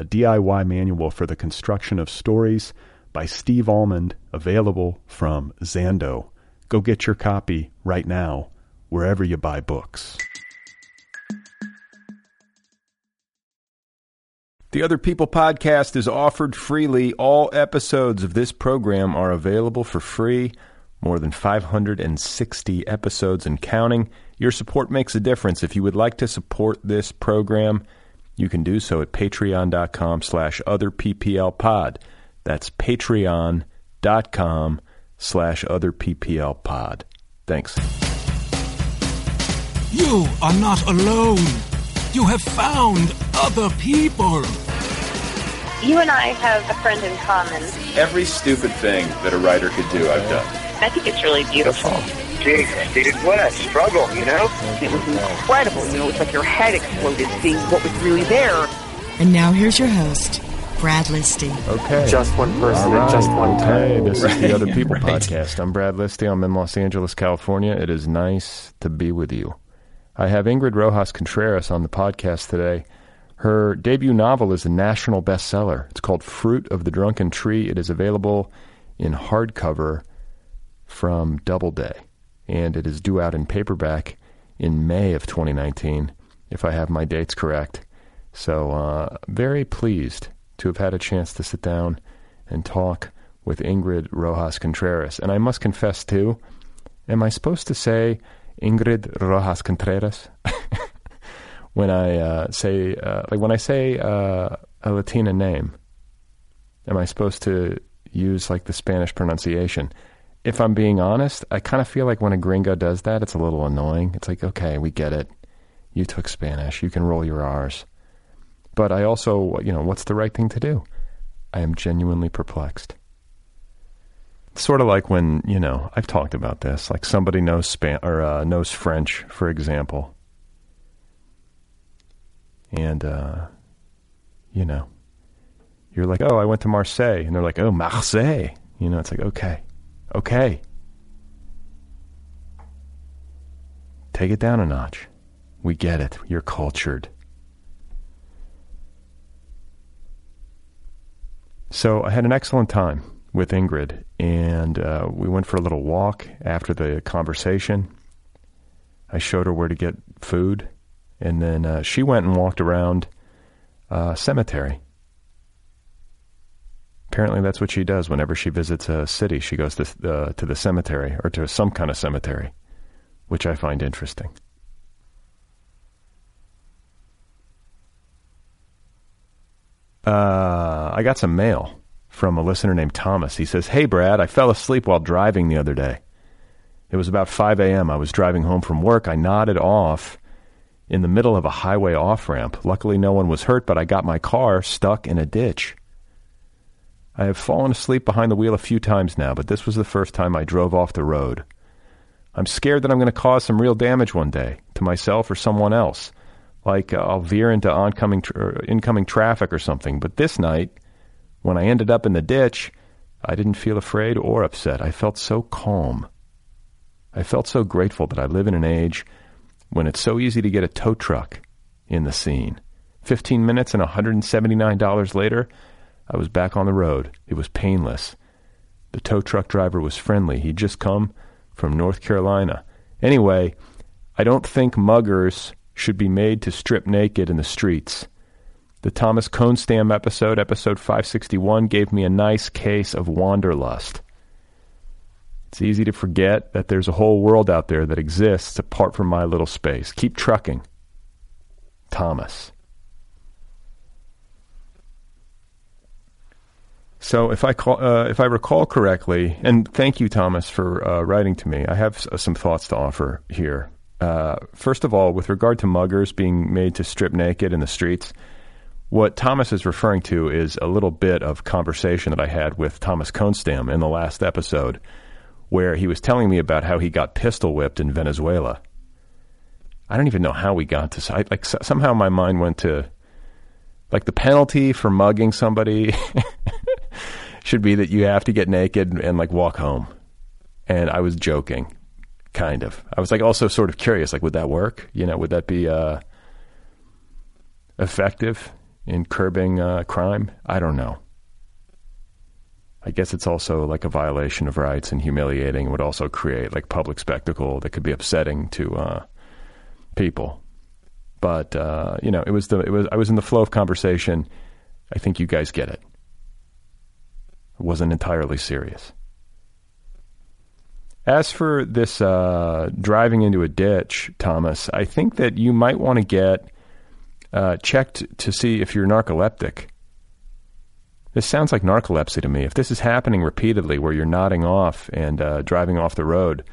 a DIY manual for the construction of stories by Steve Almond, available from Zando. Go get your copy right now, wherever you buy books. The Other People podcast is offered freely. All episodes of this program are available for free. More than 560 episodes and counting. Your support makes a difference. If you would like to support this program, you can do so at patreon.com slash otherpplpod. That's patreon.com slash otherpplpod. Thanks. You are not alone. You have found other people. You and I have a friend in common. Every stupid thing that a writer could do, I've done. I think it's really beautiful. Jesus, dude, what a struggle, you know? It was incredible. You know, it's like your head exploded seeing what was really there. And now here's your host, Brad Listi. Okay. Just one person All right. at just one Okay, time. this is the Other People right. podcast. I'm Brad Listi. I'm in Los Angeles, California. It is nice to be with you. I have Ingrid Rojas Contreras on the podcast today. Her debut novel is a national bestseller. It's called Fruit of the Drunken Tree. It is available in hardcover from Doubleday, and it is due out in paperback in May of 2019, if I have my dates correct. So, uh, very pleased to have had a chance to sit down and talk with Ingrid Rojas Contreras. And I must confess, too, am I supposed to say Ingrid Rojas Contreras? when I uh, say, uh, like when I say uh, a Latina name, am I supposed to use like the Spanish pronunciation? If I'm being honest, I kind of feel like when a gringo does that, it's a little annoying. It's like, okay, we get it. You took Spanish. You can roll your R's. But I also, you know, what's the right thing to do? I am genuinely perplexed. It's sort of like when, you know, I've talked about this, like somebody knows Span or uh, knows French, for example. And uh, you know, you're like, "Oh, I went to Marseille." And they're like, "Oh, Marseille." You know, it's like, "Okay. Okay. Take it down a notch. We get it. You're cultured." So I had an excellent time with Ingrid, and uh, we went for a little walk after the conversation. I showed her where to get food, and then uh, she went and walked around a cemetery. Apparently, that's what she does whenever she visits a city. She goes to uh, to the cemetery or to some kind of cemetery, which I find interesting. Uh, I got some mail from a listener named Thomas. He says, Hey, Brad, I fell asleep while driving the other day. It was about 5 a.m. I was driving home from work. I nodded off in the middle of a highway off ramp. Luckily, no one was hurt, but I got my car stuck in a ditch. I have fallen asleep behind the wheel a few times now, but this was the first time I drove off the road. I'm scared that I'm going to cause some real damage one day to myself or someone else. Like uh, I'll veer into oncoming or incoming traffic or something. But this night, when I ended up in the ditch, I didn't feel afraid or upset. I felt so calm. I felt so grateful that I live in an age when it's so easy to get a tow truck in the scene. 15 minutes and $179 later, I was back on the road. It was painless. The tow truck driver was friendly. He'd just come from North Carolina. Anyway, I don't think muggers should be made to strip naked in the streets. The Thomas Konstam episode, episode 561, gave me a nice case of wanderlust. It's easy to forget that there's a whole world out there that exists apart from my little space. Keep trucking. Thomas. So, if I call, uh, if I recall correctly, and thank you, Thomas, for uh, writing to me. I have s- some thoughts to offer here. Uh, first of all, with regard to muggers being made to strip naked in the streets, what Thomas is referring to is a little bit of conversation that I had with Thomas Konstam in the last episode, where he was telling me about how he got pistol whipped in Venezuela. I don't even know how we got to. I, like so- somehow my mind went to like the penalty for mugging somebody should be that you have to get naked and, like walk home. And I was joking, kind of. I was like also sort of curious, like would that work? You know, would that be uh, effective in curbing uh, crime? I don't know. I guess it's also like a violation of rights and humiliating. It would also create like public spectacle that could be upsetting to uh, people. But uh, you know, it was the it was I was in the flow of conversation. I think you guys get it. Wasn't entirely serious. As for this uh, driving into a ditch, Thomas, I think that you might want to get uh, checked to see if you're narcoleptic. This sounds like narcolepsy to me. If this is happening repeatedly, where you're nodding off and uh, driving off the road,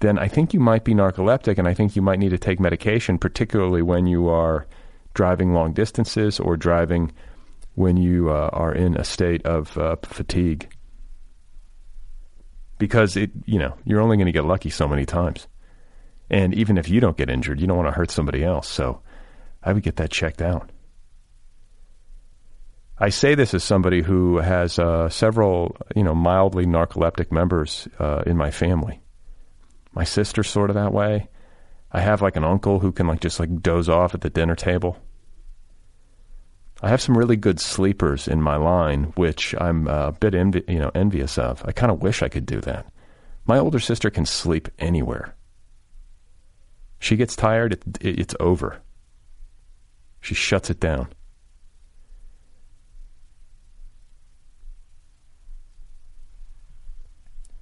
then I think you might be narcoleptic, and I think you might need to take medication, particularly when you are driving long distances or driving when you uh, are in a state of uh, fatigue. Because it, you know, you're only going to get lucky so many times, and even if you don't get injured, you don't want to hurt somebody else. So, I would get that checked out. I say this as somebody who has uh, several, you know, mildly narcoleptic members uh, in my family. My sister's sort of that way. I have like an uncle who can like just like doze off at the dinner table. I have some really good sleepers in my line, which I'm a bit envi- you know envious of. I kind of wish I could do that. My older sister can sleep anywhere. She gets tired, it, it, it's over. She shuts it down.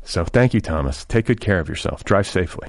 So thank you, Thomas. Take good care of yourself. Drive safely.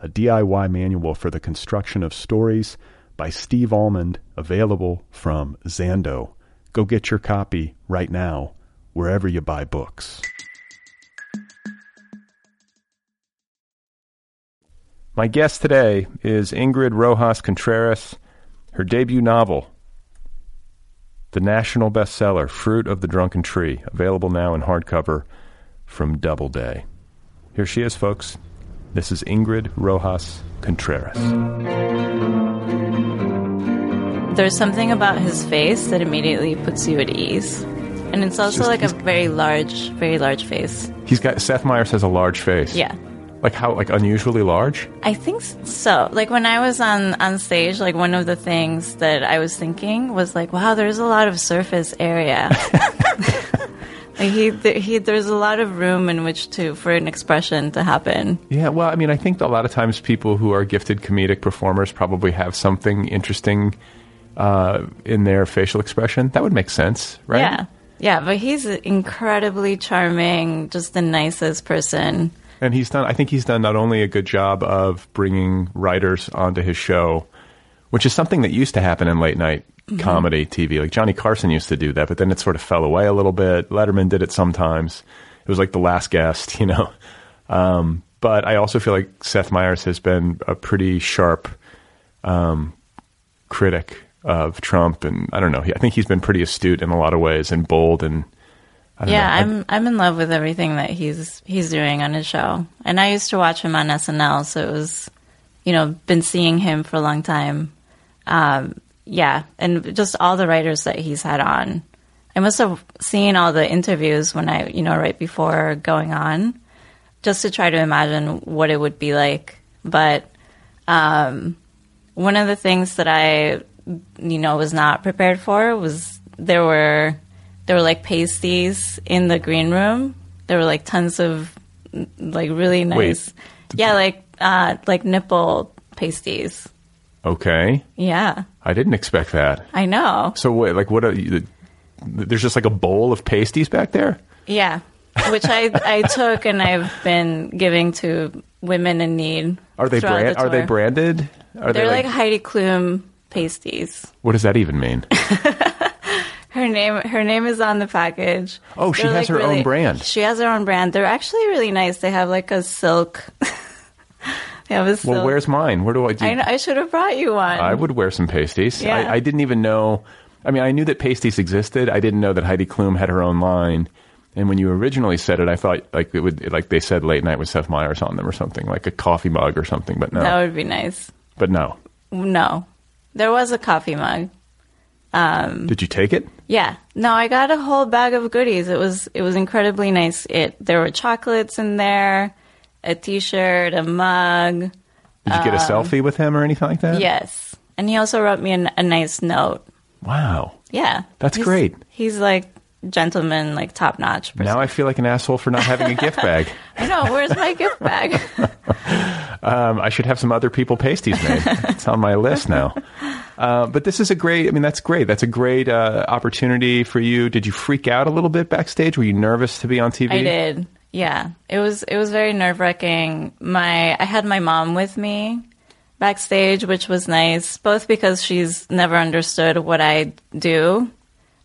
a DIY manual for the construction of stories by Steve Almond, available from Zando. Go get your copy right now, wherever you buy books. My guest today is Ingrid Rojas Contreras. Her debut novel, the national bestseller, Fruit of the Drunken Tree, available now in hardcover from Doubleday. Here she is, folks. This is Ingrid Rojas Contreras. There's something about his face that immediately puts you at ease. And it's also just- like a very large, very large face. He's got Seth Meyers has a large face. Yeah. Like how like unusually large? I think so. Like when I was on on stage, like one of the things that I was thinking was like, wow, there's a lot of surface area. he, th- he, there's a lot of room in which to for an expression to happen. Yeah, well, I mean, I think a lot of times people who are gifted comedic performers probably have something interesting uh, in their facial expression. That would make sense, right? Yeah, yeah. But he's incredibly charming, just the nicest person. And he's done. I think he's done not only a good job of bringing writers onto his show, which is something that used to happen in late night comedy TV. Like Johnny Carson used to do that, but then it sort of fell away a little bit. Letterman did it sometimes. It was like the last guest, you know. Um, but I also feel like Seth Meyers has been a pretty sharp um, critic of Trump, and I don't know. I think he's been pretty astute in a lot of ways and bold and. I don't Yeah, know. I'm I'm in love with everything that he's he's doing on his show. And I used to watch him on SNL, so it was you know, been seeing him for a long time. Um, yeah, and just all the writers that he's had on. I must have seen all the interviews when I, you know, right before going on, just to try to imagine what it would be like. But um, one of the things that I, you know, was not prepared for was there were there were like pasties in the green room. There were like tons of like really nice, yeah, like uh, like nipple pasties. Okay. Yeah, I didn't expect that. I know. So wait, like what? Are you, there's just like a bowl of pasties back there. Yeah, which I I took and I've been giving to women in need. Are they throughout brand? the Are they tour. branded? Are They're they like, Heidi Klum pasties. What does that even mean? Her name her name is on the package. Oh, she has like, her own brand. She has her own brand. They're actually really nice. They have like a silk. a silk. well, where's mine? Where do I? Do, I, I should have brought you one. I would wear some pasties. Yeah. I, I didn't even know. I mean, I knew that pasties existed. I didn't know that Heidi Klum had her own line. And when you originally said it, I thought like it would like they said late night with Seth Meyers on them or something like a coffee mug or something. But no, That would be nice. but no. No, there was a coffee mug. Um, Did you take it? Yeah. No, I got a whole bag of goodies. It was it was incredibly nice. It there were chocolates in there, a t-shirt, a mug. Did you get a selfie with him or anything like that? Um, Yes. And he also wrote me an, a nice note. Wow. Yeah. That's He's- great. He's like gentleman, like top notch. Now I feel like an asshole for not having a gift bag. I know. Where's my gift bag? Um, I should have some other people pasties made. it's on my list now. Uh, but this is a great. I mean, that's great. That's a great uh, opportunity for you. Did you freak out a little bit backstage? Were you nervous to be on TV? I did. Yeah. It was it was very nerve wracking. My I had my mom with me backstage, which was nice, both because she's never understood what I do.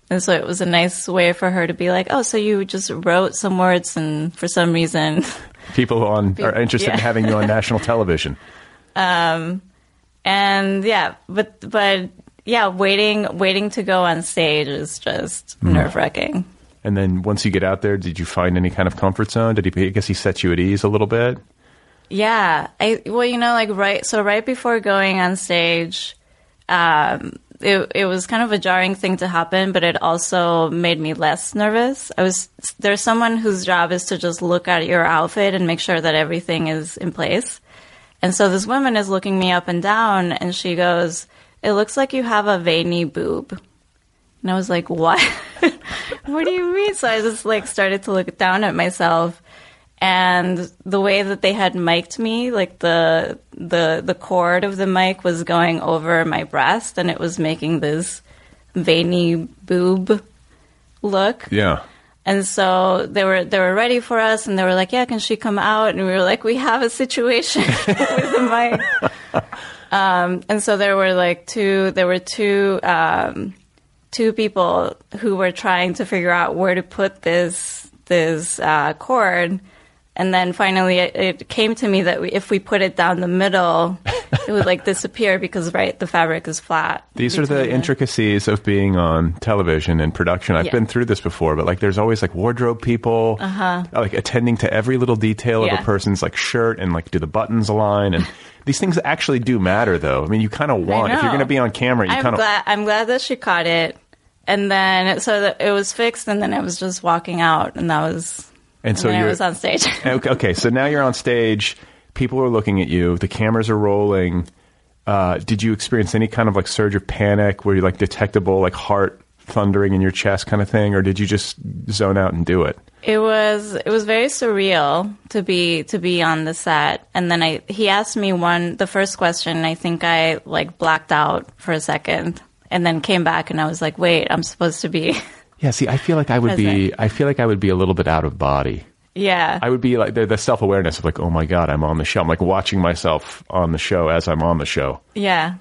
And so it was a nice way for her to be like, "Oh, so you just wrote some words, and for some reason, People on are interested in having you on national television. Um, and yeah, but but yeah, waiting waiting to go on stage is just Hmm. nerve wracking. And then once you get out there, did you find any kind of comfort zone? Did he? I guess he set you at ease a little bit. Yeah, I well, you know, like right. So right before going on stage, um, it it was kind of a jarring thing to happen, but it also made me less nervous. I was there's someone whose job is to just look at your outfit and make sure that everything is in place. And so this woman is looking me up and down, and she goes, "It looks like you have a veiny boob." And I was like, "What? what do you mean?" So I just like started to look down at myself, and the way that they had mic'd me, like the the the cord of the mic was going over my breast, and it was making this veiny boob look. Yeah. And so they were they were ready for us, and they were like, "Yeah, can she come out?" And we were like, "We have a situation with the mic." Um, and so there were like two there were two um, two people who were trying to figure out where to put this this uh, cord. And then finally, it, it came to me that we, if we put it down the middle, it would like disappear because right, the fabric is flat. These are the intricacies of being on television and production. I've Yeah. been through this before, but like there's always like wardrobe people, like attending to every little detail of Uh-huh. A person's like shirt and like do the buttons align and these things actually do matter though. I mean, you kind of want if you're going to be on camera, you kind of. I'm glad that she caught it, and then so that it was fixed, and then I was just walking out, and that was. and so then I you're was on stage. okay, okay, so now you're on stage. People are looking at you. The cameras are rolling. Uh, did you experience any kind of like surge of panic where you like detectable like heart thundering in your chest kind of thing, or did you just zone out and do it? it was it was very surreal to be to be on the set, and then I he asked me one the first question. I think I like blacked out for a second, and then came back, and I was like, "Wait, I'm supposed to be." Yeah, see, I feel like I would be. I feel like I would be a little bit out of body. yeah, I would be like the, the self awareness of like, oh my god, I'm on the show. I'm like watching myself on the show as I'm on the show. yeah.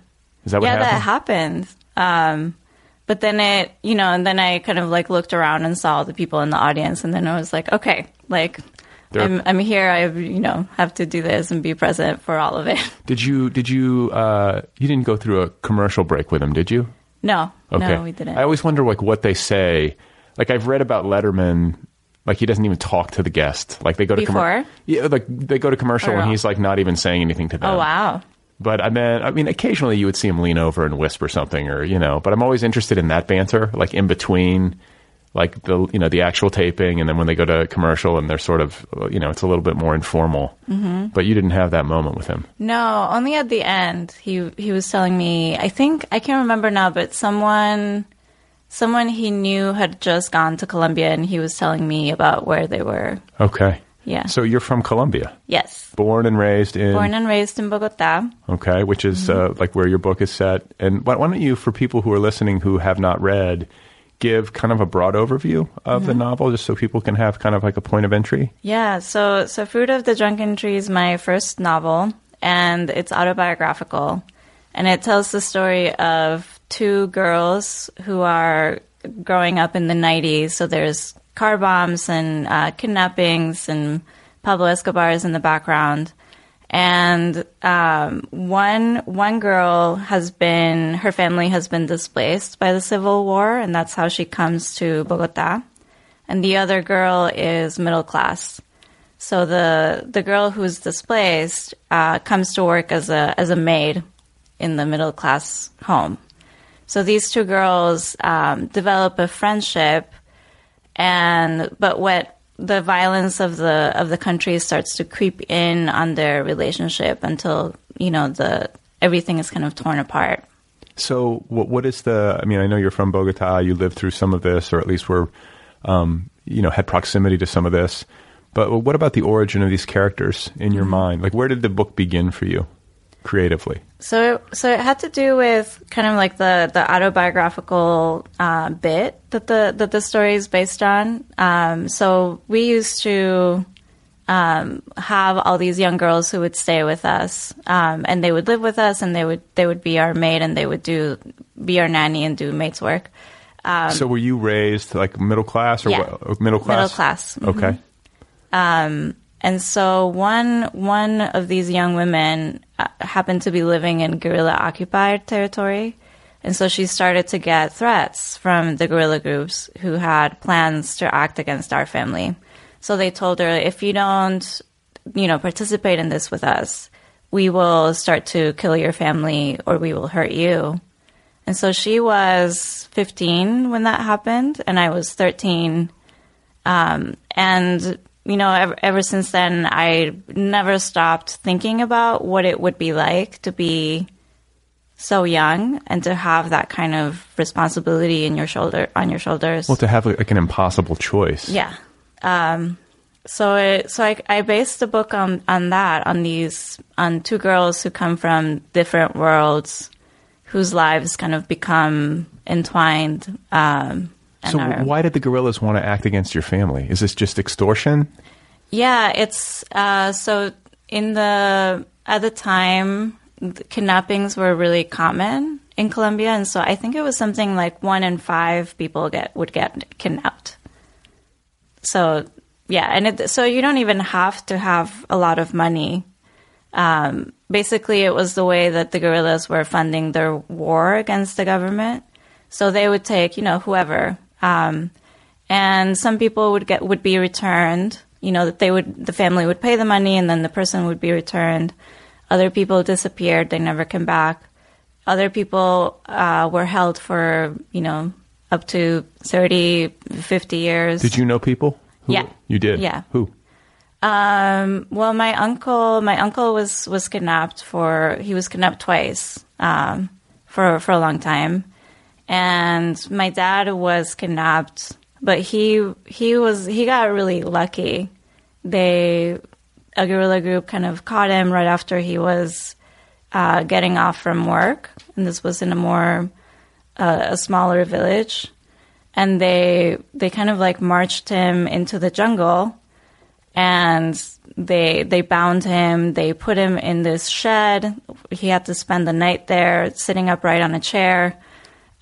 Is that what yeah, happened? that happened. Um, but then it, you know, and then I kind of like looked around and saw the people in the audience, and then I was like, okay, like There- I'm, I'm here. I, you know, have to do this and be present for all of it. Did you did you uh, you didn't go through a commercial break with him, did you? No, Okay. no, we didn't. I always wonder like what they say. Like I've read about Letterman, like he doesn't even talk to the guest. Like they go to commer- Before? yeah, like they go to commercial and oh. he's like not even saying anything to them. oh wow. But I mean, I mean, occasionally you would see him lean over and whisper something, or you know. But I'm always interested in that banter, like in between, like the you know the actual taping, and then when they go to commercial and they're sort of you know it's a little bit more informal. Mm-hmm. But you didn't have that moment with him. No, only at the end. He he was telling me. I think I can't remember now, but someone someone he knew had just gone to Colombia, and he was telling me about where they were. Okay. Yeah. So you're from Colombia, Yes, born and raised in born and raised in Bogota. Okay, which is uh, like where your book is set. And why, why don't you, for people who are listening who have not read, give kind of a broad overview of the novel, just so people can have kind of like a point of entry? Yeah, so so Fruit of the Drunken Tree is my first novel, and it's autobiographical, and it tells the story of two girls who are growing up in the '90s. So there's car bombs and uh, kidnappings and Pablo Escobar's in the background. And um, one one girl has been her family has been displaced by the civil war, and that's how she comes to Bogota and the other girl is middle class. So the the girl who's displaced uh, comes to work as a as a maid in the middle class home. So these two girls um, develop a friendship, and but what the violence of the of the country starts to creep in on their relationship until you know the everything is kind of torn apart. So, what, what is the? I mean, I know you're from Bogota. You lived through some of this, or at least were, um, you know, had proximity to some of this. But what about the origin of these characters in your mind? Like, where did the book begin for you, creatively? So, it, so it had to do with kind of like the the autobiographical uh, bit that the that the story is based on. Um, so we used to um, have all these young girls who would stay with us, um, and they would live with us, and they would they would be our maid, and they would do be our nanny and do maid's work. so, were you raised like middle class or Yeah. what, middle class? Middle class. mhm. Okay. And so one one of these young women uh, happened to be living in guerrilla occupied territory, and so she started to get threats from the guerrilla groups who had plans to act against our family. So they told her, if you don't, you know, participate in this with us, we will start to kill your family or we will hurt you. And so she was 15 when that happened, and I was 13 and you know ever, ever since then i never stopped thinking about what it would be like to be so young and to have that kind of responsibility in your shoulder on your shoulders Well, to have like an impossible choice. yeah um, so it, so I, I based the book on on that on these on two girls who come from different worlds whose lives kind of become entwined um, So, are- why did the guerrillas want to act against your family? Is this just extortion? Yeah, it's uh, so in the at the time kidnappings were really common in Colombia, and so I think it was something like one in five people get would get kidnapped. So yeah, and it, so you don't even have to have a lot of money. Um, basically, it was the way that the guerrillas were funding their war against the government. So they would take, you know, whoever, um, and some people would get would be returned. You know, that they would the family would pay the money, and then the person would be returned. Other people disappeared; they never came back. Other people uh, were held for, you know, up to 30, 50 years. Did you know people? Who- Yeah. You did? Yeah. Who? Um, well, my uncle, my uncle was was kidnapped for he was kidnapped twice um, for for a long time, and my dad was kidnapped, but he he was he got really lucky. They a guerrilla group kind of caught him right after he was uh, getting off from work, and this was in a more uh, a smaller village, and they they kind of like marched him into the jungle. And they they bound him. They put him in this shed. He had to spend the night there sitting upright on a chair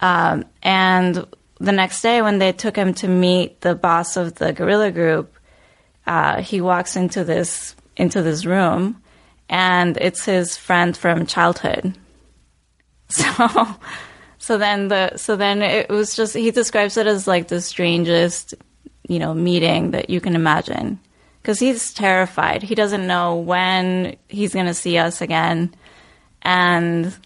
Um, and the next day, when they took him to meet the boss of the guerrilla group, uh, he walks into this into this room, and it's his friend from childhood. So, so then the so then it was just he describes it as like the strangest, you know, meeting that you can imagine because he's terrified. He doesn't know when he's going to see us again, and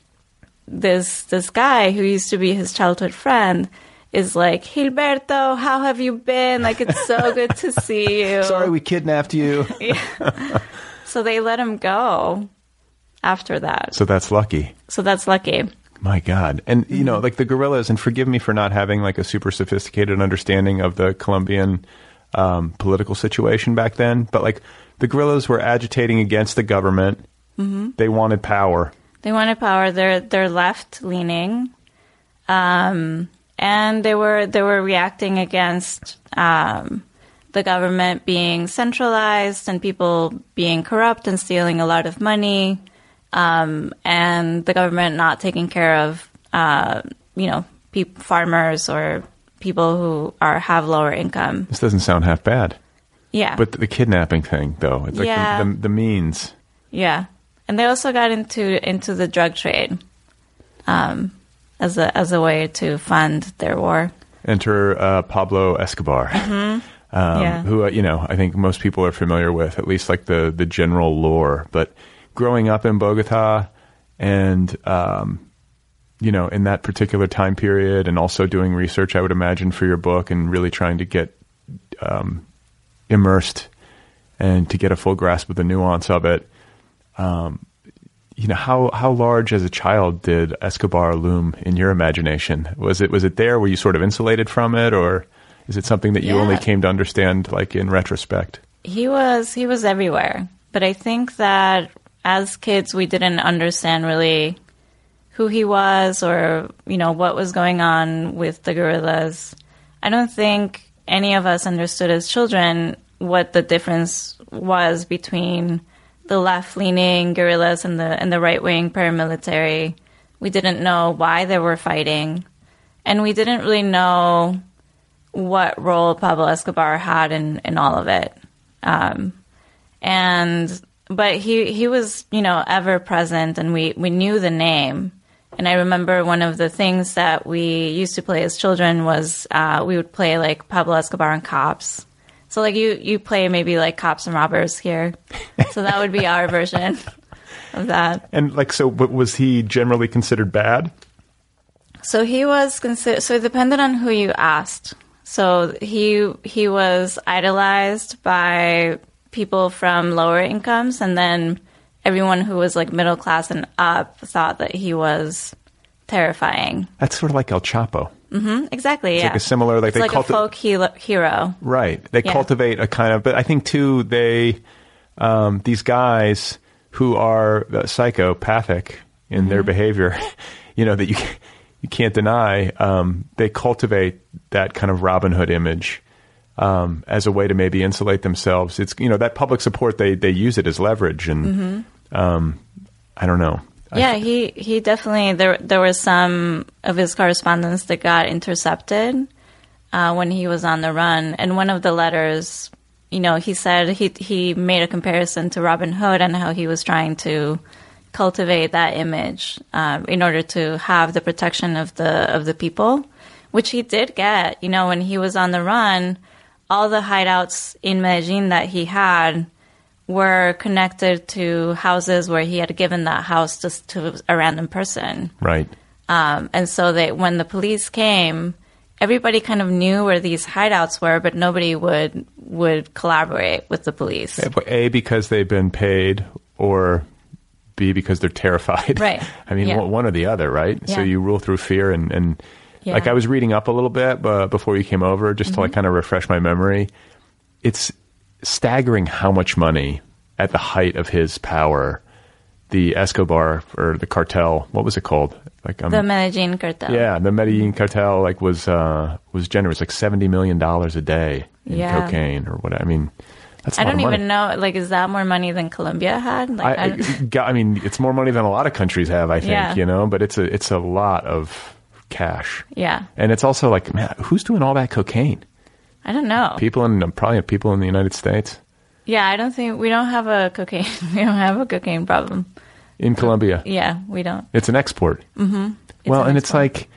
this this guy who used to be his childhood friend is like, Gilberto, how have you been? Like, it's so good to see you. Sorry, we kidnapped you. So they let him go after that. so that's lucky. So that's lucky. My God. And, you know, like the guerrillas, and forgive me for not having like a super sophisticated understanding of the Colombian um, political situation back then, but like the guerrillas were agitating against the government. Mm-hmm. They wanted power. They wanted power. They're they're left leaning, um, and they were they were reacting against um, the government being centralized and people being corrupt and stealing a lot of money, um, and the government not taking care of uh, you know peop farmers or people who are have lower income. This doesn't sound half bad. Yeah, But the kidnapping thing, though, it's like Yeah. the, the, the means. Yeah, and they also got into into the drug trade, um, as a as a way to fund their war. Enter uh, Pablo Escobar, um, Yeah. who uh, you know I think most people are familiar with, at least like the the general lore. But growing up in Bogota, and um, you know in that particular time period, and also doing research, I would imagine for your book, and really trying to get um, immersed and to get a full grasp of the nuance of it. Um, you know how how large as a child did Escobar loom in your imagination? Was it was it there? Were you sort of insulated from it, or is it something that you Yeah. only came to understand like in retrospect? He was he was everywhere, but I think that as kids we didn't understand really who he was or you know what was going on with the guerrillas. I don't think any of us understood as children what the difference was between the left-leaning guerrillas and the and the right-wing paramilitary. We didn't know why they were fighting, and we didn't really know what role Pablo Escobar had in, in all of it. Um, and but he he was you know ever present, and we we knew the name. And I remember one of the things that we used to play as children was uh, we would play like Pablo Escobar and cops. So like you you play maybe like cops and robbers here. So that would be our version of that. And like, so was he generally considered bad? So he was considered. So it depended on who you asked. So he he was idolized by people from lower incomes, and then everyone who was like middle class and up thought that he was terrifying. That's sort of like El Chapo, Exactly. yeah. like a similar- like it's they like cult- a folk hero. hero. right? They Yeah. cultivate a kind of, but I think too they um, these guys who are uh, psychopathic in their behavior, you know that you you can't deny. Um, they cultivate that kind of Robin Hood image um, as a way to maybe insulate themselves. It's you know that public support they they use it as leverage, and um, I don't know. Yeah, he he definitely there there was some of his correspondence that got intercepted uh, when he was on the run, and one of the letters, you know, he said he he made a comparison to Robin Hood and how he was trying to cultivate that image um, in order to have the protection of the of the people, which he did get. You know, when he was on the run, all the hideouts in Medellin that he had were connected to houses where he had given that house just to a random person. right. Um, and so that when the police came, everybody kind of knew where these hideouts were, but nobody would would collaborate with the police. A because they've been paid, or B because they're terrified. Right. I mean, Yeah. one or the other, right? So you rule through fear, and and Yeah. like I was reading up a little bit, but before you came over, just to like Mm-hmm. kind of refresh my memory, it's staggering how much money at the height of his power, the Escobar or the cartel, what was it called? Like um, The Medellin cartel. yeah, the Medellin cartel like was uh, was generous, like seventy million dollars a day in Yeah. cocaine or what. I mean, that's I don't even know. Like, is that more money than Colombia had? Like, I, I, I mean, it's more money than a lot of countries have, I think. Yeah. You know, but it's a it's a lot of cash. Yeah. And it's also like, man, who's doing all that cocaine? I don't know. People in probably people in the United States, Yeah, I don't think we don't have a cocaine. we don't have a cocaine problem. in Colombia. Yeah, we don't. It's an export. Mm-hmm. Well, an and it's like,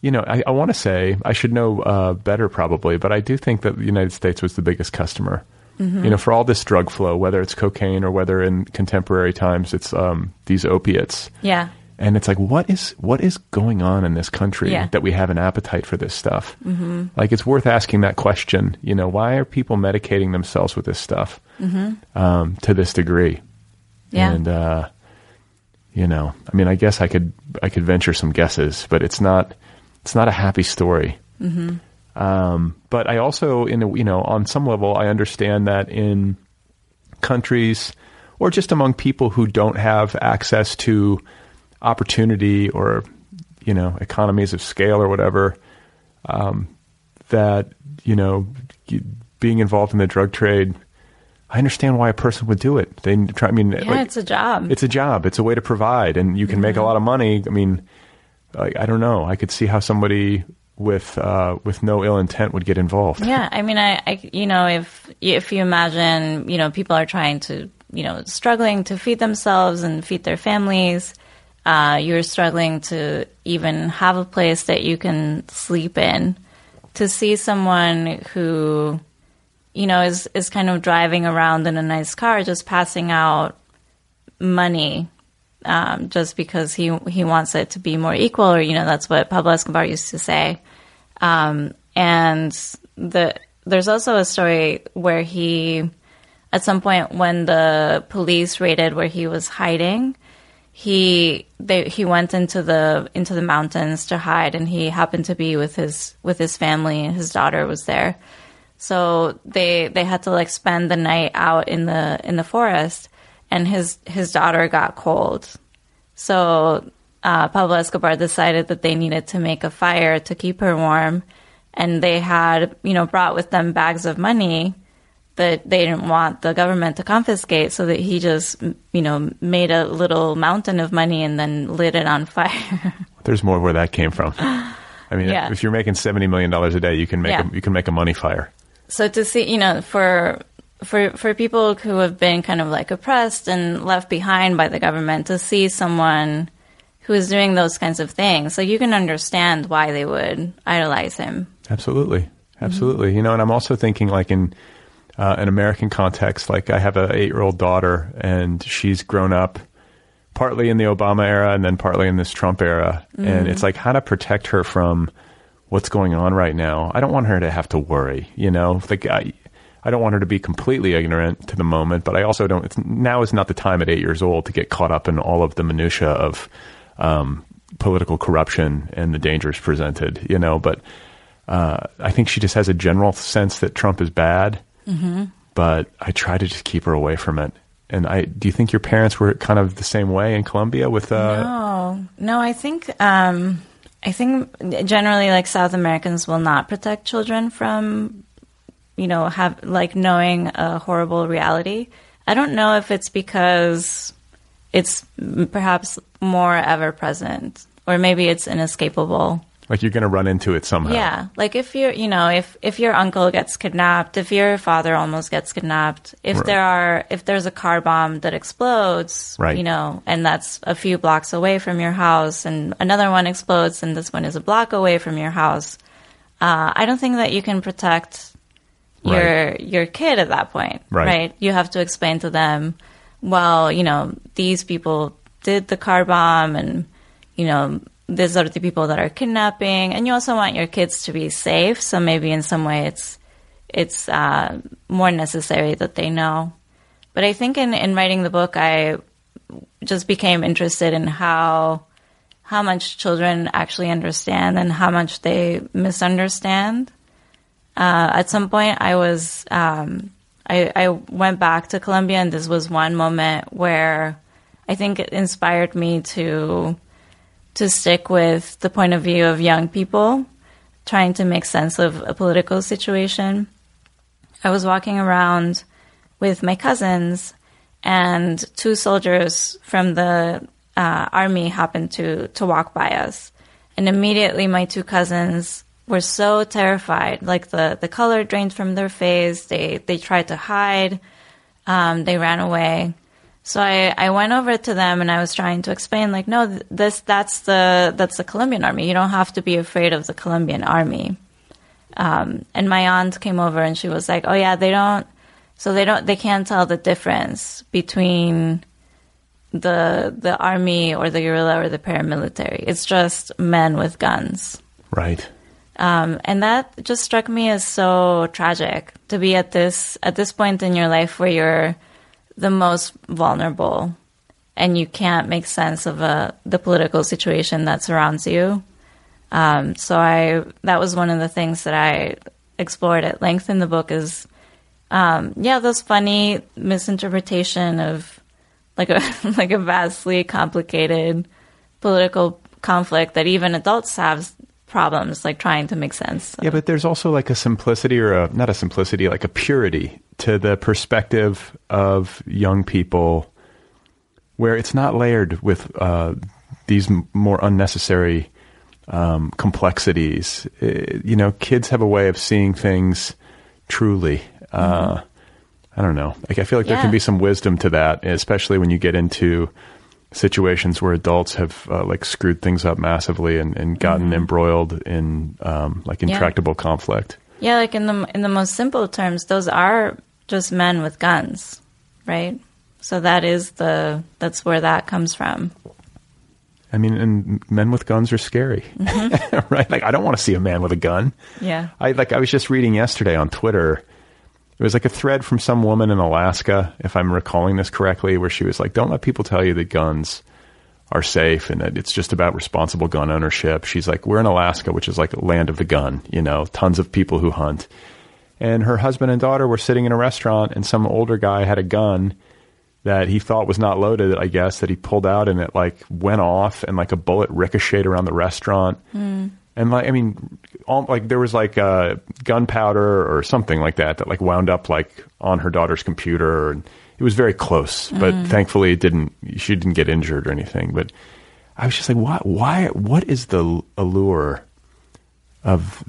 you know, I, I want to say I should know uh, better probably, but I do think that the United States was the biggest customer. Mm-hmm. You know, for all this drug flow, whether it's cocaine or whether in contemporary times it's um, these opiates. Yeah. And it's like, what is what is going on in this country Yeah. that we have an appetite for this stuff? Mm-hmm. Like, it's worth asking that question. You know, why are people medicating themselves with this stuff um, to this degree? Mm-hmm. Yeah. And uh, you know, I mean, I guess I could I could venture some guesses, but it's not it's not a happy story. Mm-hmm. Um, but I also, in a, you know, on some level, I understand that in countries or just among people who don't have access to opportunity or you know economies of scale or whatever, um, that you know being involved in the drug trade. I understand why a person would do it. They try. I mean, Yeah, like, it's a job. it's a job. It's a way to provide, and you can make a lot of money. I mean, I, I don't know. I could see how somebody with uh, with no ill intent would get involved. Yeah, I mean, I, I, you know, if if you imagine, you know, people are trying to, you know, struggling to feed themselves and feed their families. Uh, you're struggling to even have a place that you can sleep in. To see someone who, you know, is is kind of driving around in a nice car, just passing out money um, just because he he wants it to be more equal, or you know that's what Pablo Escobar used to say. Um, and the there's also a story where he, at some point when the police raided where he was hiding, he they he went into the into the mountains to hide, and he happened to be with his with his family. His daughter was there, so they they had to like spend the night out in the in the forest, and his his daughter got cold. So uh, Pablo Escobar decided that they needed to make a fire to keep her warm, and they had you know brought with them bags of money that they didn't want the government to confiscate, so that he just you know made a little mountain of money and then lit it on fire. There's more where that came from. I mean, Yeah. if you're making seventy million dollars a day, you can make Yeah. a, you can make a money fire. so to see you know for for for people who have been kind of like oppressed and left behind by the government to see someone who is doing those kinds of things like you can understand why they would idolize him Absolutely, mm-hmm. absolutely. You know, and I'm also thinking like in uh, an American context. Like I have an eight year old daughter, and she's grown up partly in the Obama era and then partly in this Trump era, and it's like how to protect her from what's going on right now. I don't want her to have to worry. You know, like I. I don't want her to be completely ignorant to the moment, but I also don't. It's, now is not the time at eight years old to get caught up in all of the minutia of um, political corruption and the dangers presented. You know, but uh, I think she just has a general sense that Trump is bad, Mm-hmm. but I try to just keep her away from it. And I do you think your parents were kind of the same way in Colombia with uh, no no i think um i think generally like south americans will not protect children from you know have like knowing a horrible reality i don't know if it's because it's perhaps more ever present or maybe it's inescapable like you're going to run into it somehow? Yeah, like if you're, you know, if if your uncle gets kidnapped, if your father almost gets kidnapped, if Right. there are, if there's a car bomb that explodes, Right. you know, and that's a few blocks away from your house, and another one explodes, and this one is a block away from your house, uh, I don't think that you can protect your your kid at that point, Right. You have to explain to them, well, you know, these people did the car bomb, and you know, these are the people that are kidnapping, and you also want your kids to be safe. So maybe in some way, it's it's uh, more necessary that they know. But I think in in writing the book, I just became interested in how how much children actually understand and how much they misunderstand. Uh, at some point, I was um, I, I went back to Colombia, and this was one moment where I think it inspired me to to stick with the point of view of young people trying to make sense of a political situation. I was walking around with my cousins, and two soldiers from the uh, army happened to to walk by us, and immediately my two cousins were so terrified. Like the the color drained from their face. They they tried to hide. Um, they ran away. So I, I went over to them and I was trying to explain, like, no, this that's the that's the Colombian army. You don't have to be afraid of the Colombian army. Um, and my aunt came over and she was like, oh yeah, they don't. So they don't. They can't tell the difference between the the army or the guerrilla or the paramilitary. It's just men with guns. Right. Um, and that just struck me as so tragic to be at this at this point in your life where you're the most vulnerable and you can't make sense of uh, the political situation that surrounds you. Um, so I that was one of the things that I explored at length in the book is um, yeah those funny misinterpretation of like a like a vastly complicated political conflict that even adults have problems like trying to make sense. Yeah, but there's also like a simplicity or a not a simplicity, like a purity to the perspective of young people where it's not layered with uh, these m- more unnecessary um, complexities. Uh, you know, kids have a way of seeing things truly. Uh, I don't know. Like I feel like there can be some wisdom to that, especially when you get into situations where adults have uh, like screwed things up massively and, and gotten embroiled in um, like Yeah. intractable conflict. Yeah, like in the in the most simple terms, those are just men with guns, right? So that is the that's where that comes from. I mean, and men with guns are scary, right? Like, I don't want to see a man with a gun. Yeah. I like. I was just reading yesterday on Twitter. It was like a thread from some woman in Alaska, if I'm recalling this correctly, where she was like, "Don't let people tell you that guns are safe and that it's just about responsible gun ownership." She's like, "We're in Alaska, which is like land of the gun. You know, tons of people who hunt." And her husband and daughter were sitting in a restaurant, and some older guy had a gun that he thought was not loaded, I guess, that he pulled out and it like went off and like a bullet ricocheted around the restaurant. Hmm. And like, I mean, all, like there was like uh, gunpowder or something like that that like wound up like on her daughter's computer. And it was very close, but thankfully it didn't, she didn't get injured or anything. But I was just like, why, why, what is the allure of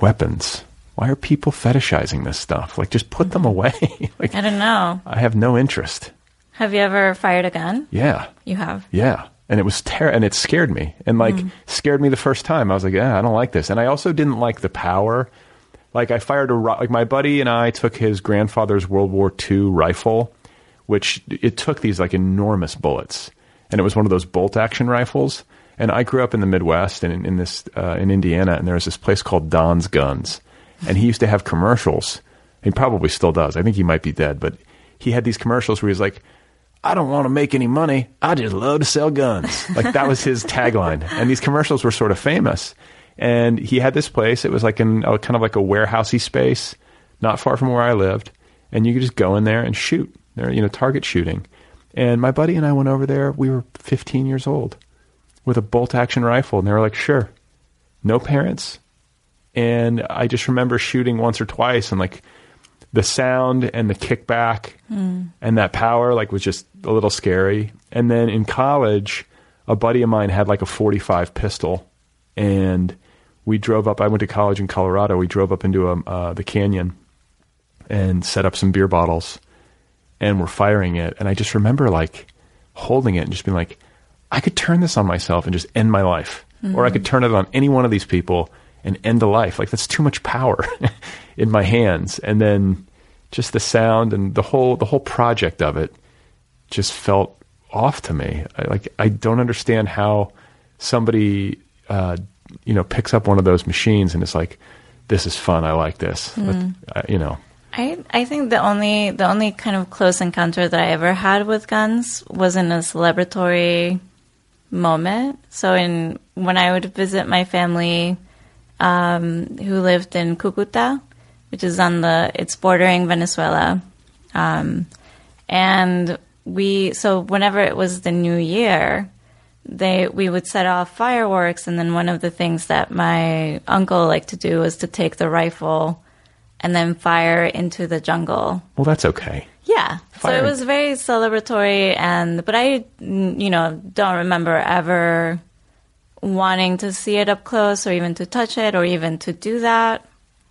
weapons? Why are people fetishizing this stuff? Like, just put them away. like, I don't know. I have no interest. Have you ever fired a gun? Yeah, You have. yeah, and it was ter- and it scared me, and like scared me the first time. I was like, yeah, I don't like this, and I also didn't like the power. Like I fired a ro- like my buddy and I took his grandfather's World War II rifle, which it took these like enormous bullets, and it was one of those bolt action rifles. And I grew up in the Midwest and in, in this uh, in Indiana, and there was this place called Don's Guns, and he used to have commercials. He probably still does. I think he might be dead, but he had these commercials where he's like, I don't want to make any money. I just love to sell guns. Like that was his tagline. And these commercials were sort of famous. And he had this place. It was like in a kind of like a warehousey space, not far from where I lived. And you could just go in there and shoot. There, you know, target shooting. And my buddy and I went over there. We were 15 years old with a bolt action rifle. And they were like, sure. No parents. And I just remember shooting once or twice and like the sound and the kickback and that power like was just a little scary. And then in college, a buddy of mine had like a 45 pistol and we drove up. I went to college in Colorado. We drove up into um, uh, the canyon and set up some beer bottles and we're firing it. And I just remember like holding it and just being like, I could turn this on myself and just end my life, or I could turn it on any one of these people and end a life. Like that's too much power in my hands. And then just the sound and the whole the whole project of it just felt off to me. I, like I don't understand how somebody uh, you know picks up one of those machines and it's like, this is fun. I like this. Let- uh, you know. I I think the only the only kind of close encounter that I ever had with guns was in a celebratory moment. So in when I would visit my family um, who lived in Cucuta, which is on the it's bordering Venezuela, um, and we so whenever it was the new year, they we would set off fireworks, and then one of the things that my uncle liked to do was to take the rifle and then fire into the jungle. Well, that's okay. Yeah. So it was very celebratory and but I you know don't remember ever wanting to see it up close or even to touch it or even to do that.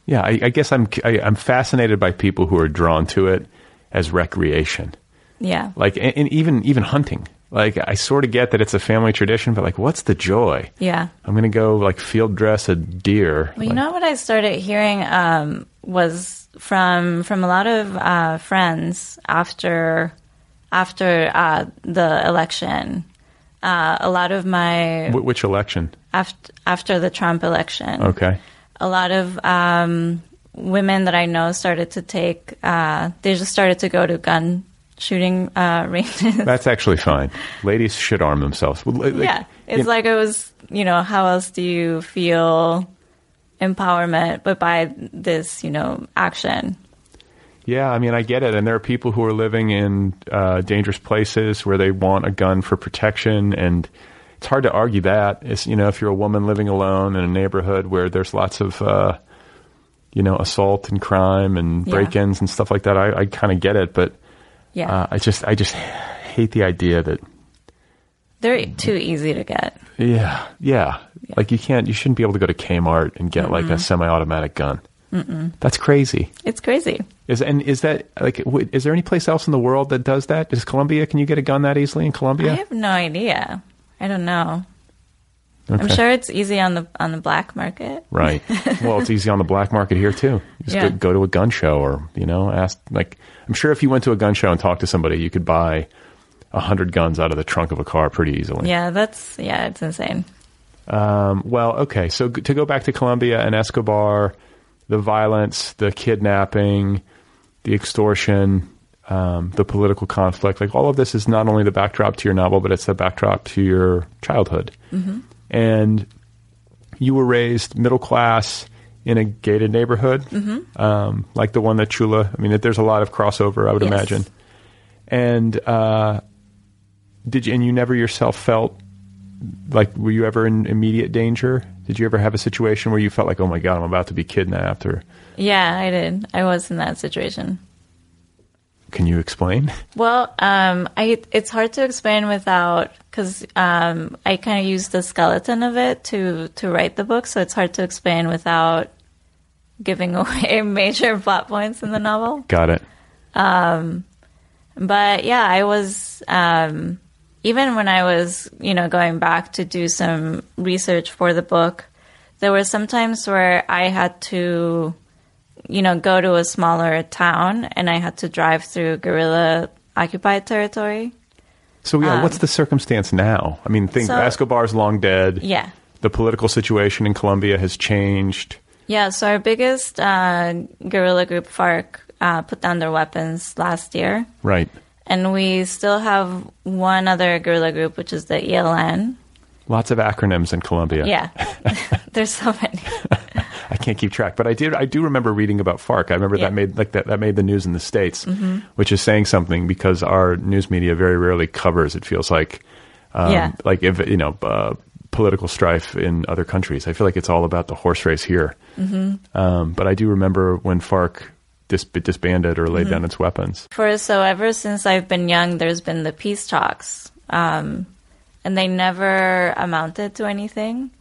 Yeah, I, I guess I'm I, I'm fascinated by people who are drawn to it as recreation, Yeah. like and, and even even hunting. Like I sort of get that it's a family tradition, but like, what's the joy? Yeah. I'm gonna go like field dress a deer. Well, you Like, know what I started hearing um, was from from a lot of uh, friends after after uh, the election. Uh, a lot of my wh- which election? after after the Trump election. Okay, a lot of um, women that I know started to take. Uh, they just started to go to gun shooting uh, ranges. that's actually fine. Ladies should arm themselves. Like- yeah, it's you- like it was. You know, how else do you feel empowerment but by this? You know, action. Yeah, I mean, I get it. And there are people who are living in uh, dangerous places where they want a gun for protection, and it's hard to argue that. It's you know, if you're a woman living alone in a neighborhood where there's lots of uh, you know assault and crime and break-ins and stuff like that, I, I kind of get it. But Yeah, uh, I just I just hate the idea that they're too easy to get. yeah, yeah, like you can't, you shouldn't be able to go to Kmart and get like a semi-automatic gun. Mm-mm. That's crazy. It's crazy. Is and is that like is there any place else in the world that does that? Is Colombia? Can you get a gun that easily in Colombia? I have no idea. I don't know. I'm sure it's easy on the on the black market. Right. well, it's easy on the black market here too. You just Yeah. go, go to a gun show or you know ask like I'm sure if you went to a gun show and talked to somebody, you could buy a hundred guns out of the trunk of a car pretty easily. Yeah, that's yeah, it's insane. Um, well, okay. So to go back to Colombia and Escobar, the violence, the kidnapping, the extortion, um, the political conflict, like all of this is not only the backdrop to your novel, but it's the backdrop to your childhood. And you were raised middle class in a gated neighborhood, um, like the one that Chula. I mean, there's a lot of crossover, I would Yes. imagine. And uh, did you? And you never yourself felt like were you ever in immediate danger? Did you ever have a situation where you felt like, oh my god, I'm about to be kidnapped? Or Yeah, I did. I was in that situation. Can you explain? Well, um, I it's hard to explain without because um, I kind of used the skeleton of it to to write the book, so it's hard to explain without giving away major plot points in the novel. Got it. But yeah, I was um, even when I was you know going back to do some research for the book. There were some times where I had to, you know, go to a smaller town and I had to drive through guerrilla occupied territory. So yeah, what's the circumstance now? I mean, think Um, so- Escobar's long dead. Yeah. The political situation in Colombia has changed. Yeah, so our biggest uh, guerrilla group, FARC, uh, put down their weapons last year. Right. And we still have one other guerrilla group, which is the ELN. Lots of acronyms in Colombia. Yeah, there's so many. I can't keep track, but I did. I do remember reading about FARC. I remember Yeah. that made like that, that made the news in the states, Mm-hmm. which is saying something because our news media very rarely covers. It feels like, um, Yeah. like if you know, uh, political strife in other countries. I feel like it's all about the horse race here. Mm-hmm. Um, but I do remember when FARC dis- disbanded or laid Mm-hmm. down its weapons. For so ever since I've been young, there's been the peace talks, um, and they never amounted to anything.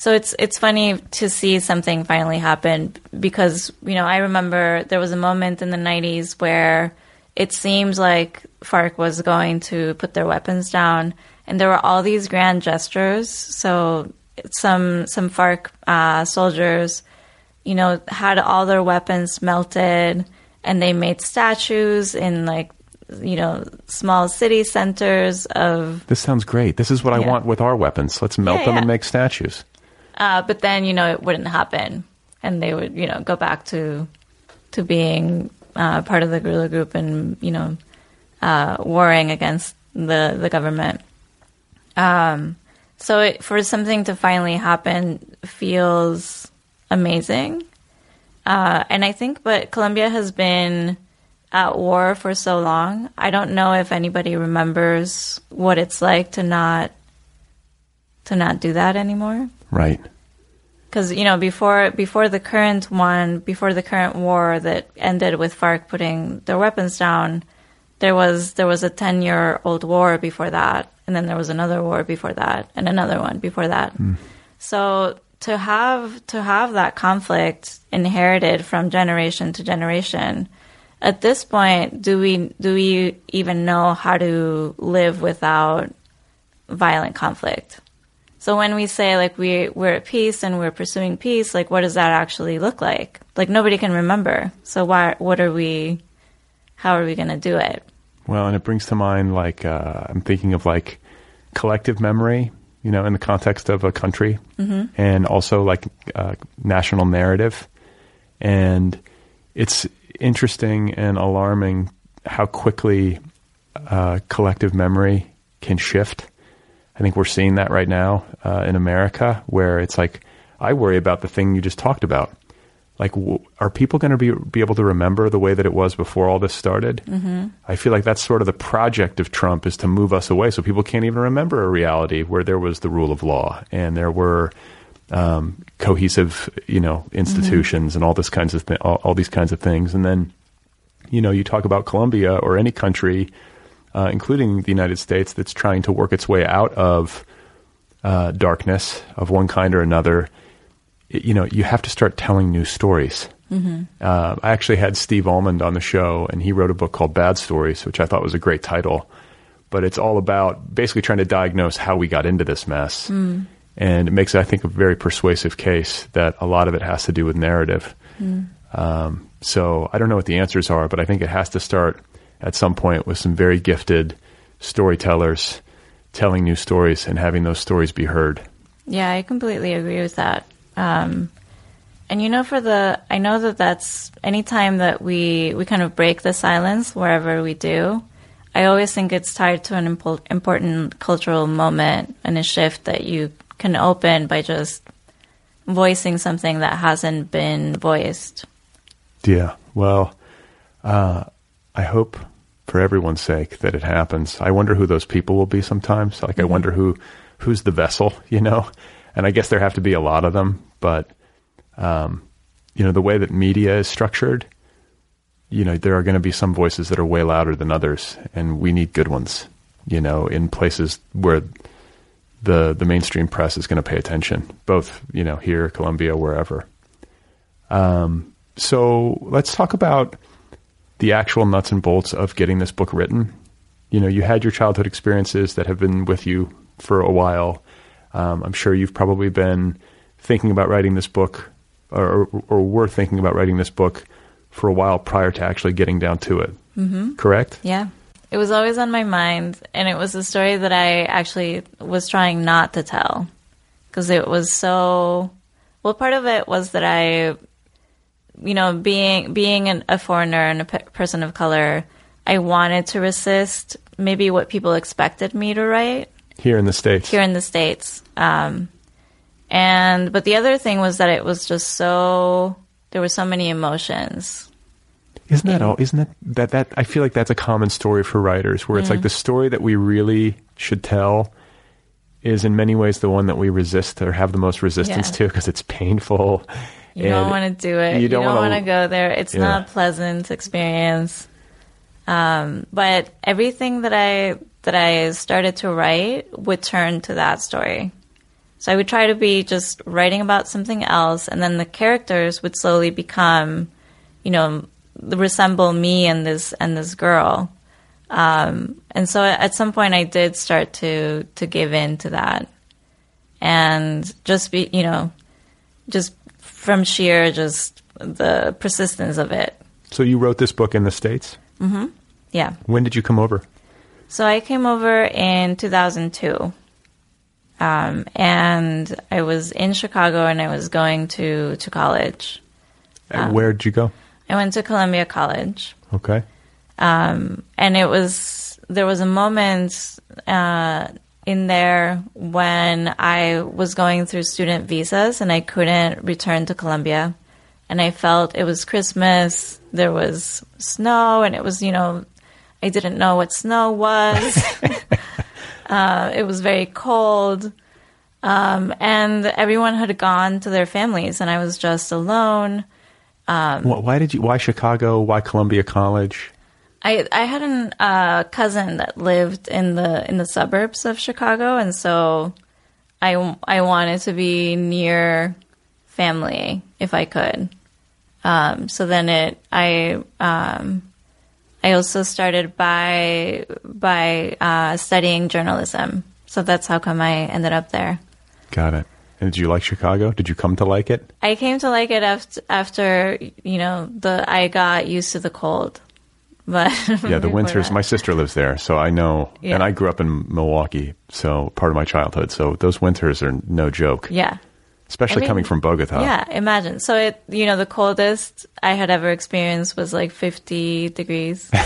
So it's it's funny to see something finally happen because you know I remember there was a moment in the '90s where it seemed like FARC was going to put their weapons down, and there were all these grand gestures. So some some FARC uh, soldiers you know, had all their weapons melted and they made statues in like, you know, small city centers of, This sounds great. This is what I want with our weapons. Let's melt Yeah, them and make statues. Uh, but then, you know, it wouldn't happen and they would, you know, go back to, to being uh, part of the guerrilla group and, you know, uh, warring against the, the government. Um, so it, for something to finally happen feels amazing. Uh, and I think, but Colombia has been at war for so long. I don't know if anybody remembers what it's like to not to not do that anymore. Right. Because you know, before before the current one, before the current war that ended with FARC putting their weapons down, there was there was a 10 year old war before that and then there was another war before that and another one before that. Hmm. So to have to have that conflict inherited from generation to generation at this point do we do we even know how to live without violent conflict so when we say like we we're at peace and we're pursuing peace like what does that actually look like? Like nobody can remember. So why what are we how are we going to do it? Well, and it brings to mind like uh, I'm thinking of like collective memory, you know, in the context of a country, and also like uh, national narrative. And it's interesting and alarming how quickly uh, collective memory can shift. I think we're seeing that right now uh, in America, where it's like I worry about the thing you just talked about. Like, w- are people going to be be able to remember the way that it was before all this started? Mm-hmm. I feel like that's sort of the project of Trump is to move us away, so people can't even remember a reality where there was the rule of law and there were um, cohesive, you know, institutions and all this kinds of thi- all, all these kinds of things. And then, you know, you talk about Colombia or any country, uh, including the United States, that's trying to work its way out of uh, darkness of one kind or another. It- you know, you have to start telling new stories. Uh, I actually had Steve Almond on the show, and he wrote a book called Bad Stories, which I thought was a great title. But it's all about basically trying to diagnose how we got into this mess. And it makes, I think, a very persuasive case that a lot of it has to do with narrative. Um, so I don't know what the answers are, but I think it has to start at some point with some very gifted storytellers telling new stories and having those stories be heard. Yeah, I completely agree with that. Um, and you know, for the, I know that that's anytime that we we kind of break the silence wherever we do. I always think it's tied to an impo- important cultural moment and a shift that you can open by just voicing something that hasn't been voiced. Yeah. Well, uh, I hope for everyone's sake that it happens. I wonder who those people will be sometimes. Like, I wonder who who's the vessel, you know? And I guess there have to be a lot of them, but, um, you know, the way that media is structured, you know, there are going to be some voices that are way louder than others, and we need good ones, you know, in places where the the mainstream press is going to pay attention, both, you know, here, Colombia, wherever. Um, so let's talk about the actual nuts and bolts of getting this book written. You know, you had your childhood experiences that have been with you for a while. Um, I'm sure you've probably been thinking about writing this book, or, or, were thinking about writing this book for a while prior to actually getting down to it. Mm-hmm. Correct? Yeah. It was always on my mind, and it was a story that I actually was trying not to tell because it was so. Well, part of it was that I, you know, being being an, a foreigner and a pe- person of color, I wanted to resist maybe what people expected me to write Here in the States. here in the states. Um, and but the other thing was that it was just so there were so many emotions Isn't that all? Isn't that, that that? I feel like that's a common story for writers, where it's like the story that we really should tell is in many ways the one that we resist or have the most resistance Yeah. to because it's painful. You don't want to do it. You don't, wanna- want to go there. It's Yeah. not a pleasant experience. Um, but everything that I that I started to write would turn to that story. So I would try to be just writing about something else, and then the characters would slowly become, you know, resemble me and this and this girl. Um, and so at some point, I did start to to give in to that, and just be, you know, just from sheer just the persistence of it. So you wrote this book in the states. Mm-hmm. Yeah. When did you come over? So I came over in 2002. Um, and I was in Chicago and I was going to, to college. And Where did you go? I went to Columbia College. Okay. Um, and it was there was a moment uh, in there when I was going through student visas and I couldn't return to Colombia, and I felt it was Christmas. There was snow, and it was you know I didn't know what snow was. uh, it was very cold. Um, and everyone had gone to their families, and I was just alone. Wh- why did you? Why Chicago? Why Columbia College? I I had a uh, cousin that lived in the in the suburbs of Chicago, and so I I wanted to be near family if I could. Um, so then it I um, I also started by by uh, studying journalism. So that's how come I ended up there. Got it. And did you like Chicago? Did you come to like it? I came to like it after, after you know the I got used to the cold. But Yeah, the winters. My sister lives there, so I know. Yeah. And I grew up in Milwaukee, so part of my childhood. So those winters are no joke, yeah. especially I mean, coming from Bogota. Yeah, imagine. So it, you know, the coldest I had ever experienced was like 50 degrees.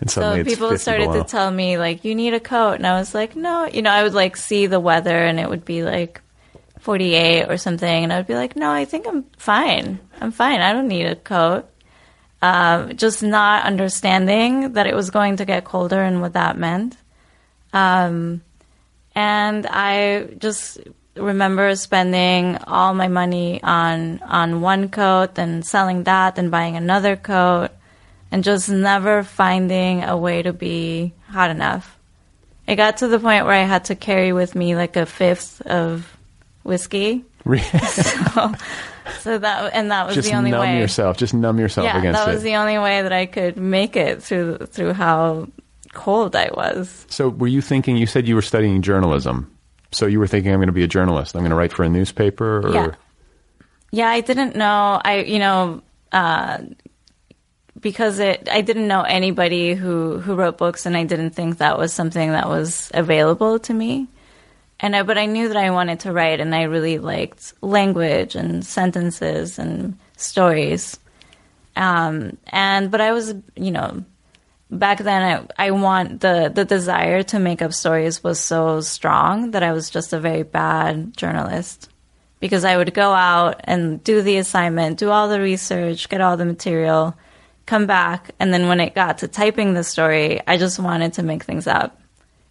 And So people started below. to tell me like, you need a coat, and I was like, no. You know, I would like see the weather, and it would be like 48 or something, and I would be like, no, I think I'm fine. I'm fine. I don't need a coat. Um, just not understanding that it was going to get colder and what that meant. Um, and I just remember spending all my money on on one coat, then selling that, then buying another coat, and just never finding a way to be hot enough. It got to the point where I had to carry with me like a fifth of whiskey. so, so that and that was just the only numb way. yourself. Just numb yourself yeah, against that it. was the only way that I could make it through through how cold I was. So, were you thinking? You said you were studying journalism. So you were thinking, I'm going to be a journalist. I'm going to write for a newspaper, or Yeah. Yeah, I didn't know. I you know uh, because it I didn't know anybody who who wrote books, and I didn't think that was something that was available to me. And I, but I knew that I wanted to write, and I really liked language and sentences and stories. Um, and but I was, you know, back then I, I want the the desire to make up stories was so strong that I was just a very bad journalist because I would go out and do the assignment, do all the research, get all the material, come back, and then when it got to typing the story, I just wanted to make things up.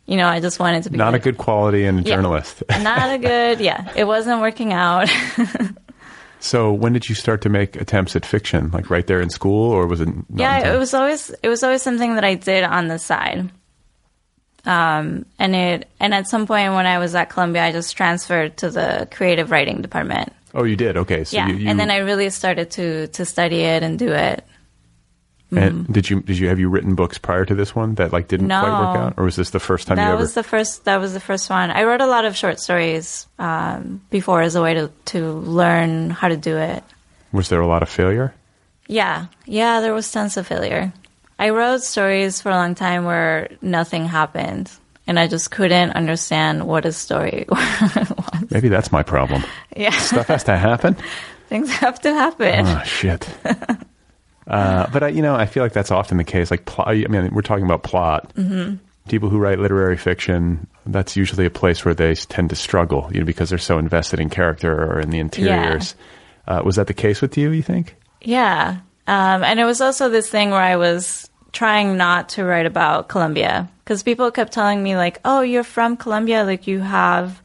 You know, I just wanted to be not a good quality in a Yeah. journalist. not a good, yeah, it wasn't working out. so, when did you start to make attempts at fiction? Like right there in school, or was it? Not yeah, it was always it was always something that I did on the side. Um, and it and at some point when I was at Columbia, I just transferred to the creative writing department. Oh, you did. Okay, so yeah, you, you and then I really started to to study it and do it. And did you did you have you written books prior to this one that like didn't quite work out, or was this the first time you That ever? was the first. That was the first one. I wrote a lot of short stories um, before as a way to to learn how to do it. was there a lot of failure? Yeah, yeah, there was tons of failure. I wrote stories for a long time where nothing happened, and I just couldn't understand what a story was. Maybe that's my problem. Yeah, Stuff has to happen. things have to happen. Oh shit. uh, but I, you know, I feel like that's often the case. Like, plot, I mean, we're talking about plot. Mm-hmm. People who write literary fiction, that's usually a place where they tend to struggle, you know, because they're so invested in character or in the interiors. Uh, was that the case with you? You think? Yeah. Um, and it was also this thing where I was trying not to write about Colombia because people kept telling me like, "Oh, you're from Colombia, like you have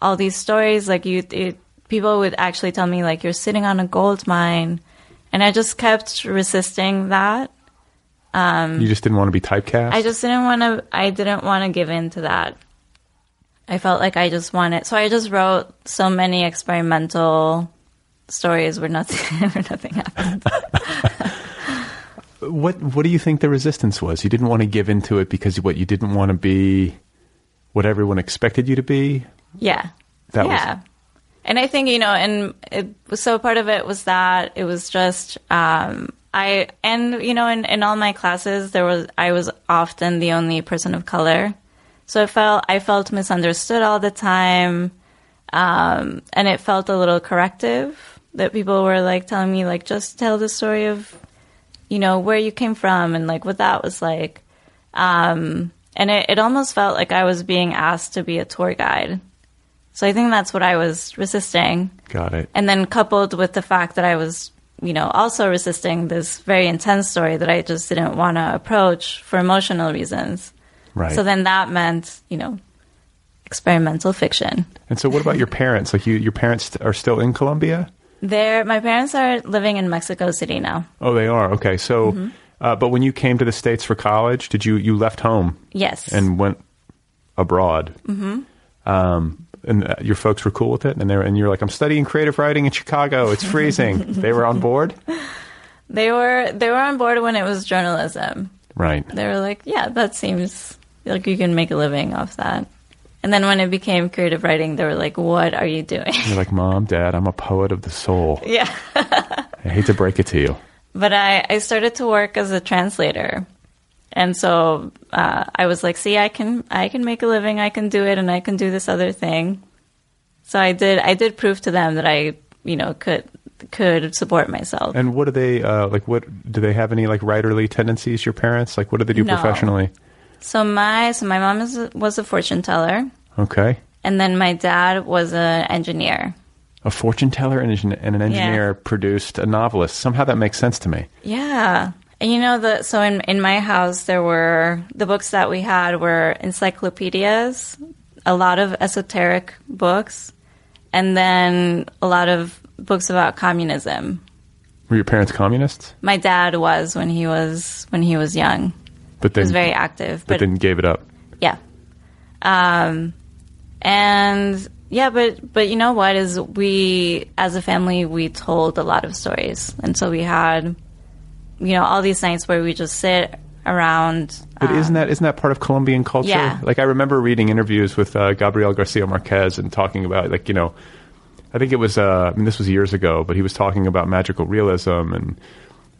all these stories." Like you, it, people would actually tell me like, "You're sitting on a gold mine," and I just kept resisting that. you just didn't want to be typecast. Um, I just didn't want to. I didn't want to give in to that. I felt like I just wanted, so I just wrote so many experimental stories where nothing, where nothing happened. What What do you think the resistance was? You didn't want to give into it because what you didn't want to be what everyone expected you to be. Yeah. That was- yeah. And I think, you know, and it so part of it was that it was just, um, I, and, you know, in, in all my classes, there was, I was often the only person of color. So I felt, I felt misunderstood all the time. Um, and it felt a little corrective that people were like telling me, like, just tell the story of, you know, where you came from and like what that was like. Um, and it, it almost felt like I was being asked to be a tour guide. So I think that's what I was resisting. Got it. And then coupled with the fact that I was, you know, also resisting this very intense story that I just didn't want to approach for emotional reasons. Right. So then that meant, you know, experimental fiction. and so, what about your parents? Like, you, your parents are still in Colombia? There, my parents are living in Mexico City now. Oh, they are. Okay. So, Mm-hmm. Uh, but when you came to the states for college, did you you left home Yes. and went abroad? Mm-hmm. Um, and uh, your folks were cool with it, and they were, and you're like, I'm studying creative writing in Chicago. It's freezing. they were on board, they were they were on board when it was journalism. right? They were like, "Yeah, that seems like you can make a living off that." And then when it became creative writing, they were like, "What are you doing?" You're like, Mom, Dad, I'm a poet of the soul. yeah. I hate to break it to you. But I, I started to work as a translator. And so uh, I was like, see, I can I can make a living, I can do it, and I can do this other thing. So I did I did prove to them that I you know could could support myself. And what do they uh, like? What do they have any like writerly tendencies? Your parents like what do they do No. professionally? So my so my mom is, was a fortune teller, Okay, and then my dad was an engineer. a fortune teller and, an- and an engineer produced a novelist. Somehow that makes sense to me. Yeah. And you know the so in in my house there were the books that we had were encyclopedias, a lot of esoteric books, and then a lot of books about communism. Were your parents communists? My dad was when he was when he was young. But then He was very active, but but then gave it up. yeah. Um and yeah, but but you know what is we as a family we told a lot of stories. And so we had you know all these nights where we just sit around But isn't that isn't that part of Colombian culture? Yeah. Like I remember reading interviews with uh, Gabriel Garcia Marquez and talking about like you know, I think it was uh, I mean this was years ago, but he was talking about magical realism and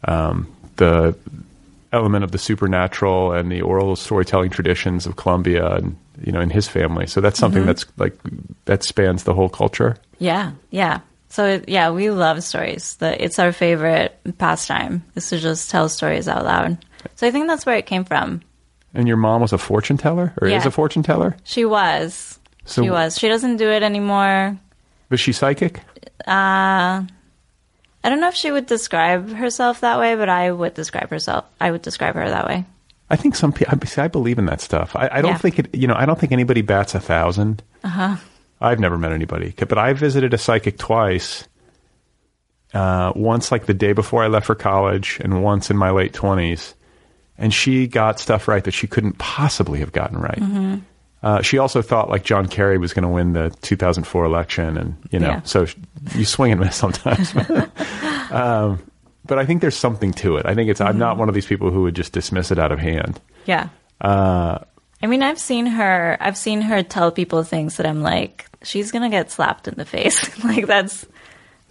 um, the element of the supernatural and the oral storytelling traditions of Colombia and you know in his family. So that's something that's like that spans the whole culture. Yeah, yeah. So yeah, we love stories. The, it's our favorite pastime is to just tell stories out loud. So I think that's where it came from. And your mom was a fortune teller, or is a fortune teller? She was. So she was. She doesn't do it anymore. Was she psychic? Uh, I don't know if she would describe herself that way, but I would describe herself. I would describe her that way. I think some people. I believe in that stuff. I, I don't Yeah. think it. You know, I don't think anybody bats a thousand. Uh huh. I've never met anybody, but I visited a psychic twice. Uh, once, like the day before I left for college, and once in my late twenties, and she got stuff right that she couldn't possibly have gotten right. Mm-hmm. Uh, she also thought like John Kerry was going to win the 2004 election, and you know, Yeah. so you swing and miss sometimes. um, but I think there's something to it. I think it's. I'm Mm-hmm. not one of these people who would just dismiss it out of hand. Yeah. I mean, I've seen her. I've seen her tell people things that I'm like, she's gonna get slapped in the face. like that's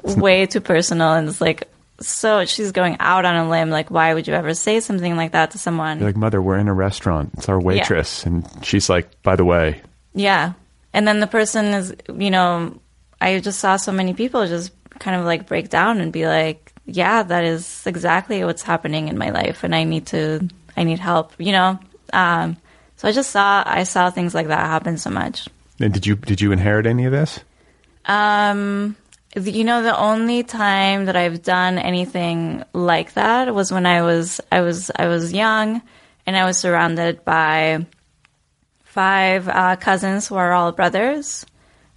way too personal, and it's like, so she's going out on a limb. Like, why would you ever say something like that to someone? You're like, mother, we're in a restaurant. It's our waitress, and she's like, by the way, Yeah. And then the person is, you know, I just saw so many people just kind of like break down and be like, yeah, that is exactly what's happening in my life and I need to, I need help, you know? Um, so I just saw, I saw things like that happen so much. and did you did you inherit any of this? Um, you know, the only time that I've done anything like that was when I was, I was, I was young and I was surrounded by five uh, cousins who are all brothers.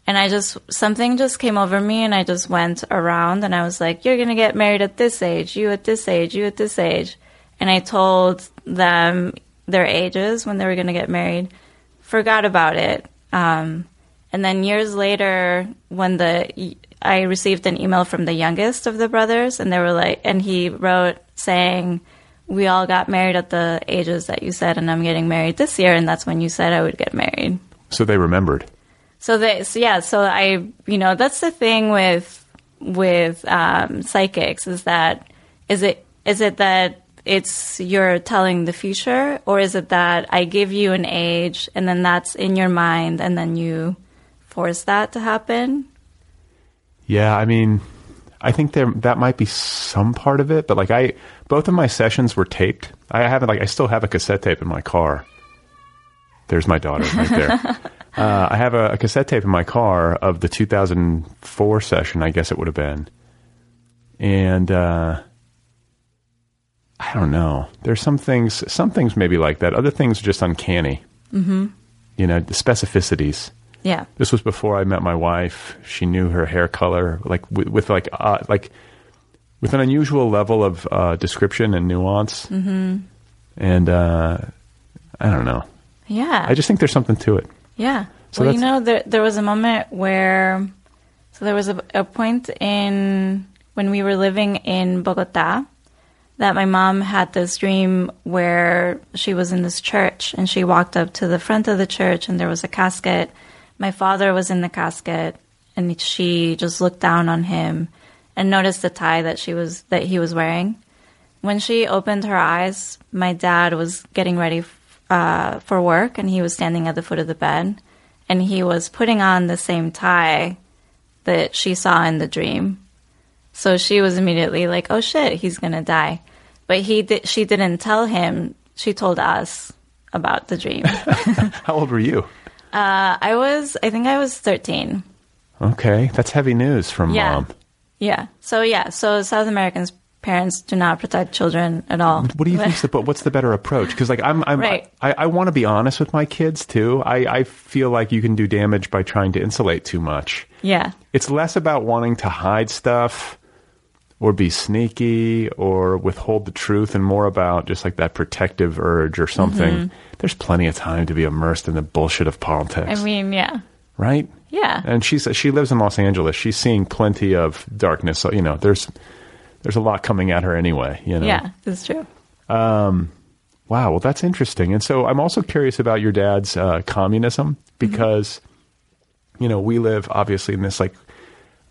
And I just, something just came over me and I just went around and I was like, you're going to get married at this age, you at this age, you at this age. And I told them their ages when they were going to get married, forgot about it. Um, and then years later, when the, I received an email from the youngest of the brothers and they were like, and he wrote saying, we all got married at the ages that you said, and I'm getting married this year, and that's when you said I would get married. So they remembered. So they, so yeah, so I, you know, that's the thing with with um, psychics is that is it is it that it's you're telling the future, or is it that I give you an age and then that's in your mind, and then you force that to happen? Yeah, I mean, I think there that might be some part of it, but like I, both of my sessions were taped. I haven't like I still have a cassette tape in my car. There's my daughter right there. uh, I have a, a cassette tape in my car of the 2004 session. I guess it would have been, and uh, I don't know. There's some things, some things maybe like that. Other things are just uncanny. Mm-hmm. You know, the specificities Yeah, this was before I met my wife. She knew her hair color, like with, with like uh, like with an unusual level of uh, description and nuance. Mm-hmm. And uh, I don't know. Yeah. I just think there's something to it. Yeah. So well, you know, there there was a moment where, so there was a, a point in when we were living in Bogota that my mom had this dream where she was in this church and she walked up to the front of the church and there was a casket. My father was in the casket and she just looked down on him and noticed the tie that she was that he was wearing. When she opened her eyes, my dad was getting ready uh, for work and he was standing at the foot of the bed and he was putting on the same tie that she saw in the dream. So she was immediately like, "Oh shit, he's gonna die," but he did. She didn't tell him. She told us about the dream. uh, How old were you? I was, I think, I was thirteen. Okay, that's heavy news from Yeah. mom. Yeah. So yeah. So South Americans parents do not protect children at all. What do you think? but what's the better approach? Because like I'm, I'm Right. I, I want to be honest with my kids too. I, I feel like you can do damage by trying to insulate too much. Yeah. It's less about wanting to hide stuff or be sneaky or withhold the truth and more about just like that protective urge or something. There's plenty of time to be immersed in the bullshit of politics, Mm-hmm. I mean, yeah. right? Yeah. And she's she lives in Los Angeles. She's seeing plenty of darkness. So, you know, there's there's a lot coming at her anyway. You know. Yeah. that's true. Wow. Well, that's interesting. And so I'm also curious about your dad's uh, communism because, you know, we live obviously in this like,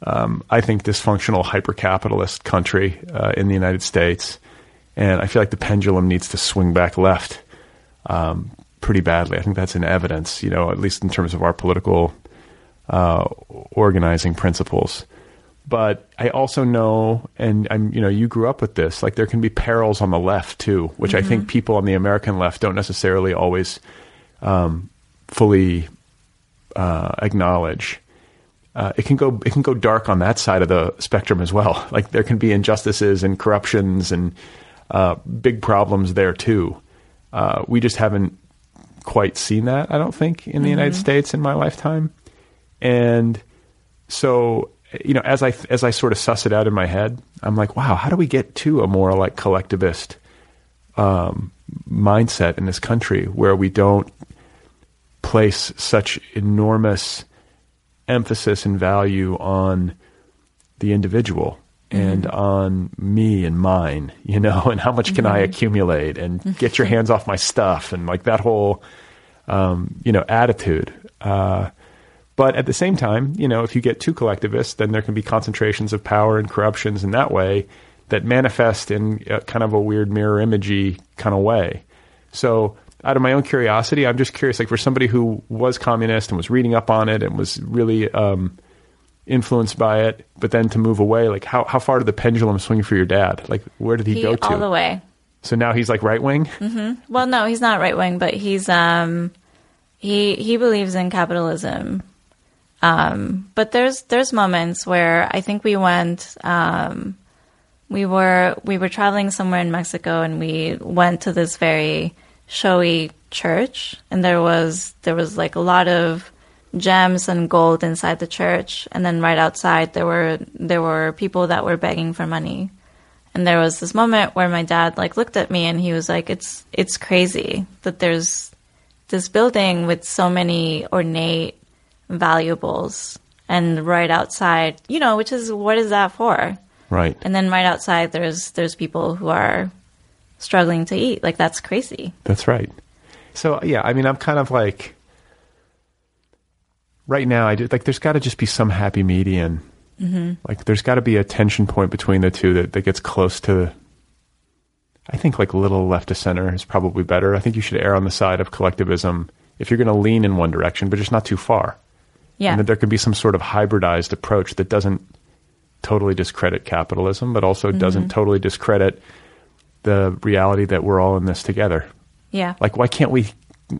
um, I think dysfunctional hyper capitalist country uh, in the United States, and I feel like the pendulum needs to swing back left um, pretty badly. I think that's in evidence, you know, at least in terms of our political uh, organizing principles. But I also know, and I'm, you know, you grew up with this. Like there can be perils on the left too, which I think people on the American left don't necessarily always um, fully uh, acknowledge. Uh, it can go it can go dark on that side of the spectrum as well. Like there can be injustices and corruptions and uh, big problems there too. Uh, we just haven't quite seen that. I don't think in the United States in my lifetime, and so you know as I as I sort of suss it out in my head, I'm like, wow, how do we get to a more like collectivist um, mindset in this country where we don't place such enormous emphasis and value on the individual and on me and mine, you know, and how much can I accumulate and get your hands off my stuff and like that whole, um, you know, attitude. Uh, but at the same time, you know, if you get too collectivist, then there can be concentrations of power and corruptions in that way that manifest in a, kind of a weird mirror imagey kind of way. So, out of my own curiosity, I'm just curious, like for somebody who was communist and was reading up on it and was really um, influenced by it, but then to move away, like how how far did the pendulum swing for your dad? Like where did he, He go to? all the way. So now he's like right wing. Well, no, he's not right wing, but he's um he he believes in capitalism. Um, but there's there's moments where I think we went um we were we were traveling somewhere in Mexico and we went to this very showy church and there was there was like a lot of gems and gold inside the church and then right outside there were there were people that were begging for money and there was this moment where my dad like looked at me and he was like it's it's crazy that there's this building with so many ornate valuables and right outside you know which is what is that for Right. and then right outside there's there's people who are struggling to eat like that's crazy That's right. So yeah, I mean, I'm kind of like right now. I do, like there's got to just be some happy median. Mm-hmm. Like there's got to be a tension point between the two that, that gets close to. I think like a little left to center is probably better. I think you should err on the side of collectivism if you're going to lean in one direction, but just not too far. yeah And that there could be some sort of hybridized approach that doesn't totally discredit capitalism, but also doesn't totally discredit the reality that we're all in this together. yeah Like, why can't we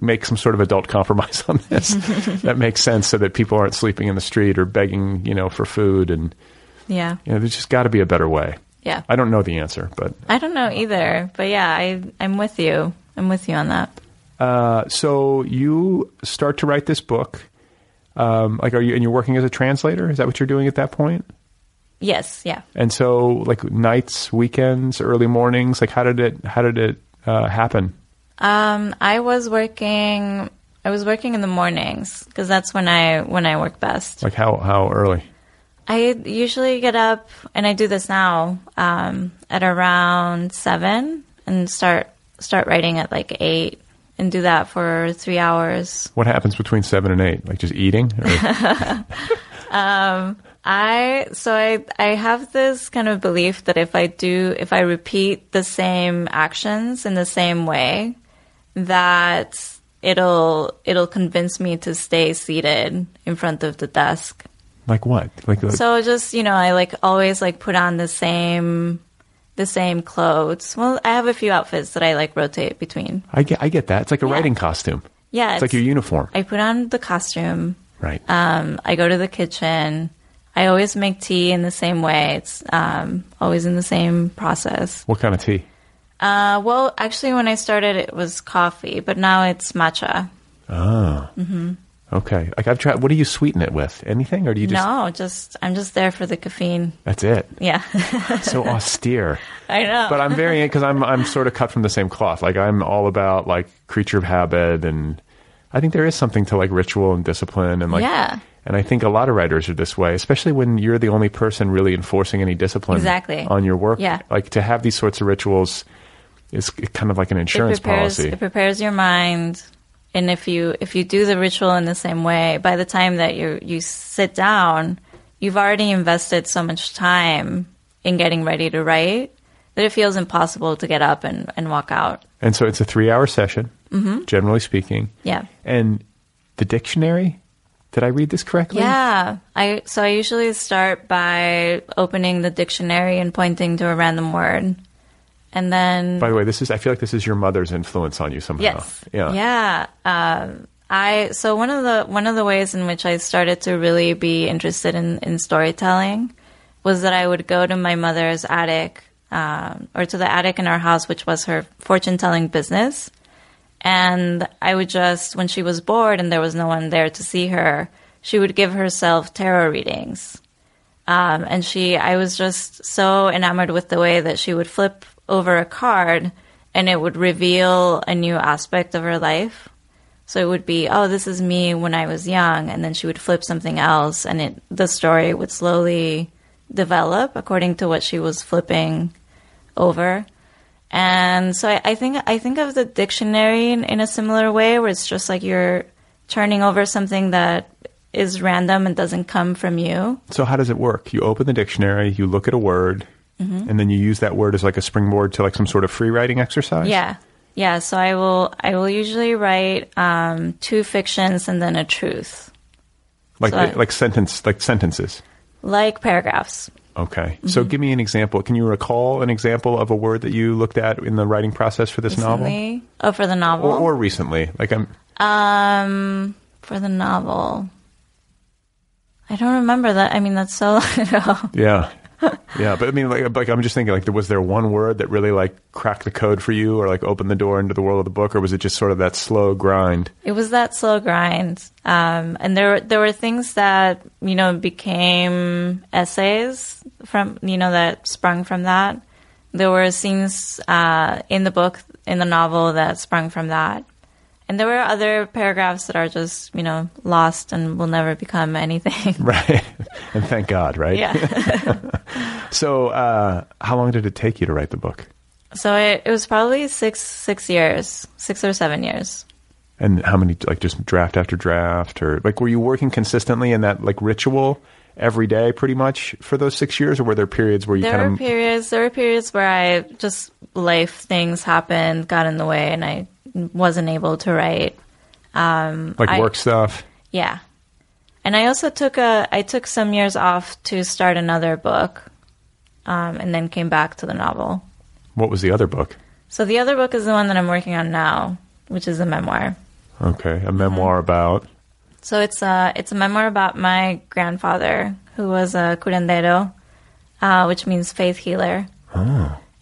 make some sort of adult compromise on this that makes sense so that people aren't sleeping in the street or begging, you know, for food? And, yeah you know, there's just got to be a better way. yeah I don't know the answer, but i don't know either but yeah i i'm with you i'm with you on that uh, so you start to write this book. Um, like, are you, and you're working as a translator? Is that what you're doing at that point? Yes, yeah. And so, like nights, weekends, early mornings, like how did it how did it uh, happen? Um, I was working. I was working in the mornings because that's when I when I work best. Like how how early? I usually get up, and I do this now um, at around seven, and start start writing at like eight, and do that for three hours. What happens between seven and eight? Like just eating? Or- I so I I have this kind of belief that if I do if I repeat the same actions in the same way, that it'll it'll convince me to stay seated in front of the desk. like what? Like uh, So just you know, I like always like put on the same the same clothes. Well, I have a few outfits that I like rotate between. I get I get that. It's like a Yeah. writing costume. Yeah, It's like your uniform, I put on the costume. right? Um, I go to the kitchen. I always make tea in the same way. It's um, always in the same process. what kind of tea? Uh, well, actually, when I started, it was coffee, but now it's matcha. Oh. Okay. Like I've tried. What do you sweeten it with? Anything, or do you just? no, just I'm just there for the caffeine. That's it. Yeah, So austere. I know. But I'm very because I'm I'm sort of cut from the same cloth. Like I'm all about like creature of habit, and I think there is something to like ritual and discipline, and like Yeah. And I think a lot of writers are this way, especially when you're the only person really enforcing any discipline Exactly. on your work. Yeah. Like to have these sorts of rituals is kind of like an it insurance prepares policy. it prepares your mind, and if you if you do the ritual in the same way, by the time that you you sit down, you've already invested so much time in getting ready to write that it feels impossible to get up and, and walk out. and so it's a three hour session, Mm-hmm. generally speaking. Yeah. And the dictionary, did I read this correctly? Yeah, I so I usually start by opening the dictionary and pointing to a random word, and then By the way, this is I feel like this is your mother's influence on you somehow. yes, Yeah. yeah. Um, I so one of the one of the ways in which I started to really be interested in in storytelling was that I would go to my mother's attic um, or to the attic in our house, which was her fortune telling business. And I would just, when she was bored and there was no one there to see her, she would give herself tarot readings. Um, and she, I was just so enamored with the way that she would flip over a card and it would reveal a new aspect of her life. So it would be, oh, this is me when I was young, and then she would flip something else, and it the story would slowly develop according to what she was flipping over. And so I, I think I think of the dictionary in, in a similar way, where it's just like you're turning over something that is random and doesn't come from you. So how does it work? You open the dictionary, you look at a word, Mm-hmm. and then you use that word as like a springboard to like some sort of free writing exercise. Yeah, yeah. So I will I will usually write um, two fictions and then a truth, like So I- like sentence like sentences. like paragraphs. Okay. Mm-hmm. So give me an example. Can you recall an example of a word that you looked at in the writing process for this novel? Oh, for the novel. Or, or recently? Like I'm Um, for the novel, I don't remember that. I mean, that's so long ago. yeah. yeah, but I mean, like, like I'm just thinking, like, was there one word that really like cracked the code for you, or like opened the door into the world of the book, or was it just sort of that slow grind? It was that slow grind, um, and there there were things that you know became essays from you know that sprung from that. There were scenes uh, in the book in the novel that sprung from that, and there were other paragraphs that are just you know lost and will never become anything. Right. and thank God, right? yeah. So, uh, how long did it take you to write the book? So it, it was probably six six years, six or seven years. And how many, like, just draft after draft, or like, were you working consistently in that like ritual every day, pretty much for those six years, or were there periods where you There kind were of periods. There were periods where I just life things happened, got in the way, and I wasn't able to write. like I- work stuff? Yeah, and I also took a I took some years off to start another book, um, and then came back to the novel. What was the other book? So the other book is the one that I'm working on now, which is a memoir. Okay, a memoir about. So it's a it's a memoir about my grandfather who was a curandero, uh, which means faith healer.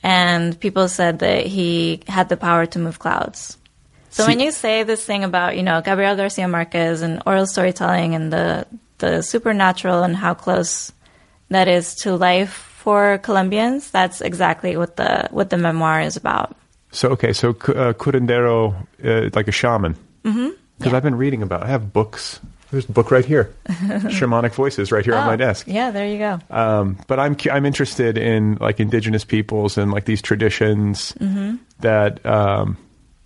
And people said that he had the power to move clouds. So See- when you say this thing about you know Gabriel Garcia Marquez and oral storytelling and the the supernatural and how close that is to life for Colombians. That's exactly what the what the memoir is about. So okay, so uh, curandero, uh, like a shaman. Mm-hmm. Because I've been reading about. I have books. There's a book right here, shamanic voices, right here on my Oh, desk. Yeah, there you go. Um, but I'm I'm interested in like indigenous peoples and like these traditions that um,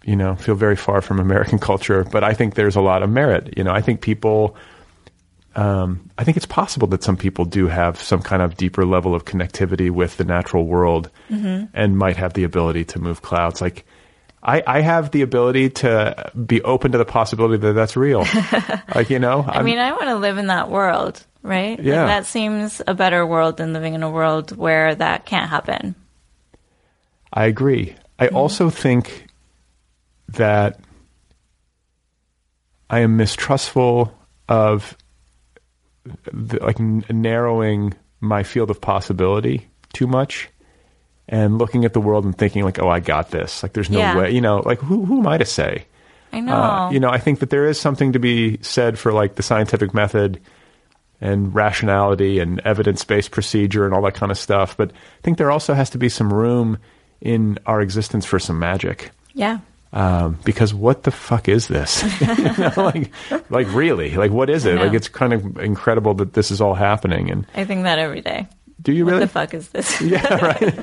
you know feel very far from American culture. But I think there's a lot of merit. You know, I think people. Um, I think it's possible that some people do have some kind of deeper level of connectivity with the natural world and might have the ability to move clouds. Like, I, I have the ability to be open to the possibility that that's real. like, you know, I mean, I want to live in that world, right? Like, Yeah. that seems a better world than living in a world where that can't happen. I agree. I also think that I am mistrustful of the, like n- narrowing my field of possibility too much and looking at the world and thinking like, oh, I got this. Like, there's no Yeah. way. You know, like who who am I to say? I know. Uh, you know, I think that there is something to be said for like the scientific method and rationality and evidence based procedure and all that kind of stuff. But I think there also has to be some room in our existence for some magic. yeah. Um, because what the fuck is this? You know, like, like really, like what is it? Like it's kind of incredible that this is all happening. And I think that every day. do you What really? the fuck is this? yeah, right.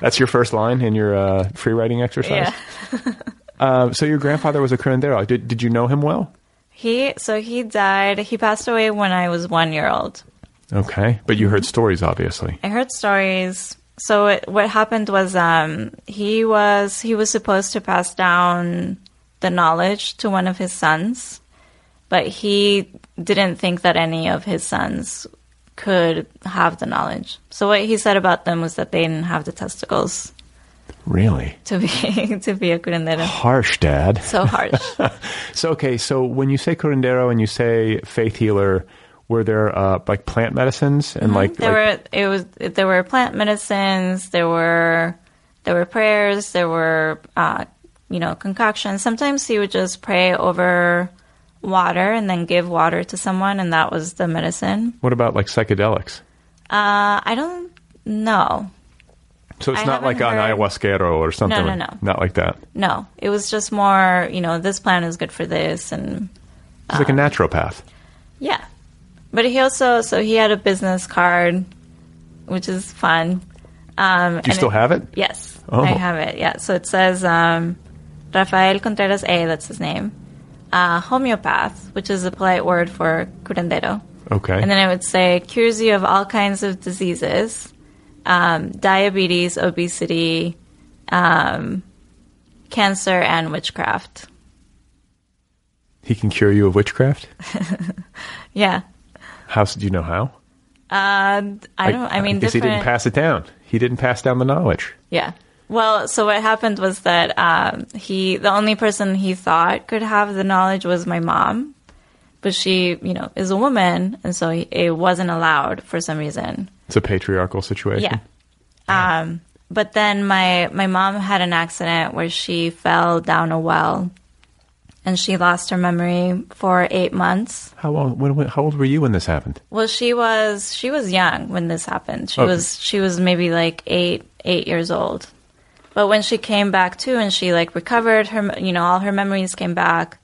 That's your first line in your uh, free writing exercise. Yeah. Uh, so your grandfather was a curandero. Did Did you know him well? He so he died. He passed away when I was one year old. Okay, but you heard stories, obviously. I heard stories. So it, what happened was um, he was he was supposed to pass down the knowledge to one of his sons, but he didn't think that any of his sons could have the knowledge. So what he said about them was that they didn't have the testicles Really to be to be a curandero. harsh, Dad. So harsh. So okay, so when you say curandero and you say faith healer, were there uh, like plant medicines and like, there like were it was there were plant medicines there were there were prayers there were uh, you know concoctions sometimes he would just pray over water and then give water to someone and that was the medicine what about like psychedelics? uh, i don't know So it's I not like an haven't ayahuasquero or something. no, like- no. Not like that. no it was just more you know this plant is good for this and It's like a Uh, naturopath. Yeah. But he also, so he had a business card, which is fun. Um, Do you still have it? Yes. Oh. I have it. Yeah. So it says um, Rafael Contreras A, that's his name. Uh, homeopath, which is a polite word for curandero. Okay. And then I would say cures you of all kinds of diseases, um, diabetes, obesity, um, cancer, and witchcraft. he can cure you of witchcraft. Yeah. How do you know how? Uh, I don't. I mean, guess he didn't pass it down. He didn't pass down the knowledge. Yeah. Well, so what happened was that um, he, the only person he thought could have the knowledge was my mom, but she, you know, is a woman, and so he, it wasn't allowed for some reason. It's a patriarchal situation. Yeah. Um, but then my my mom had an accident where she fell down a well, and she lost her memory for eight months. How old? When, when, how old were you when this happened? Well, she was she was young when this happened. She was she was maybe like eight eight years old. But when she came back too, and she like recovered her, you know, all her memories came back.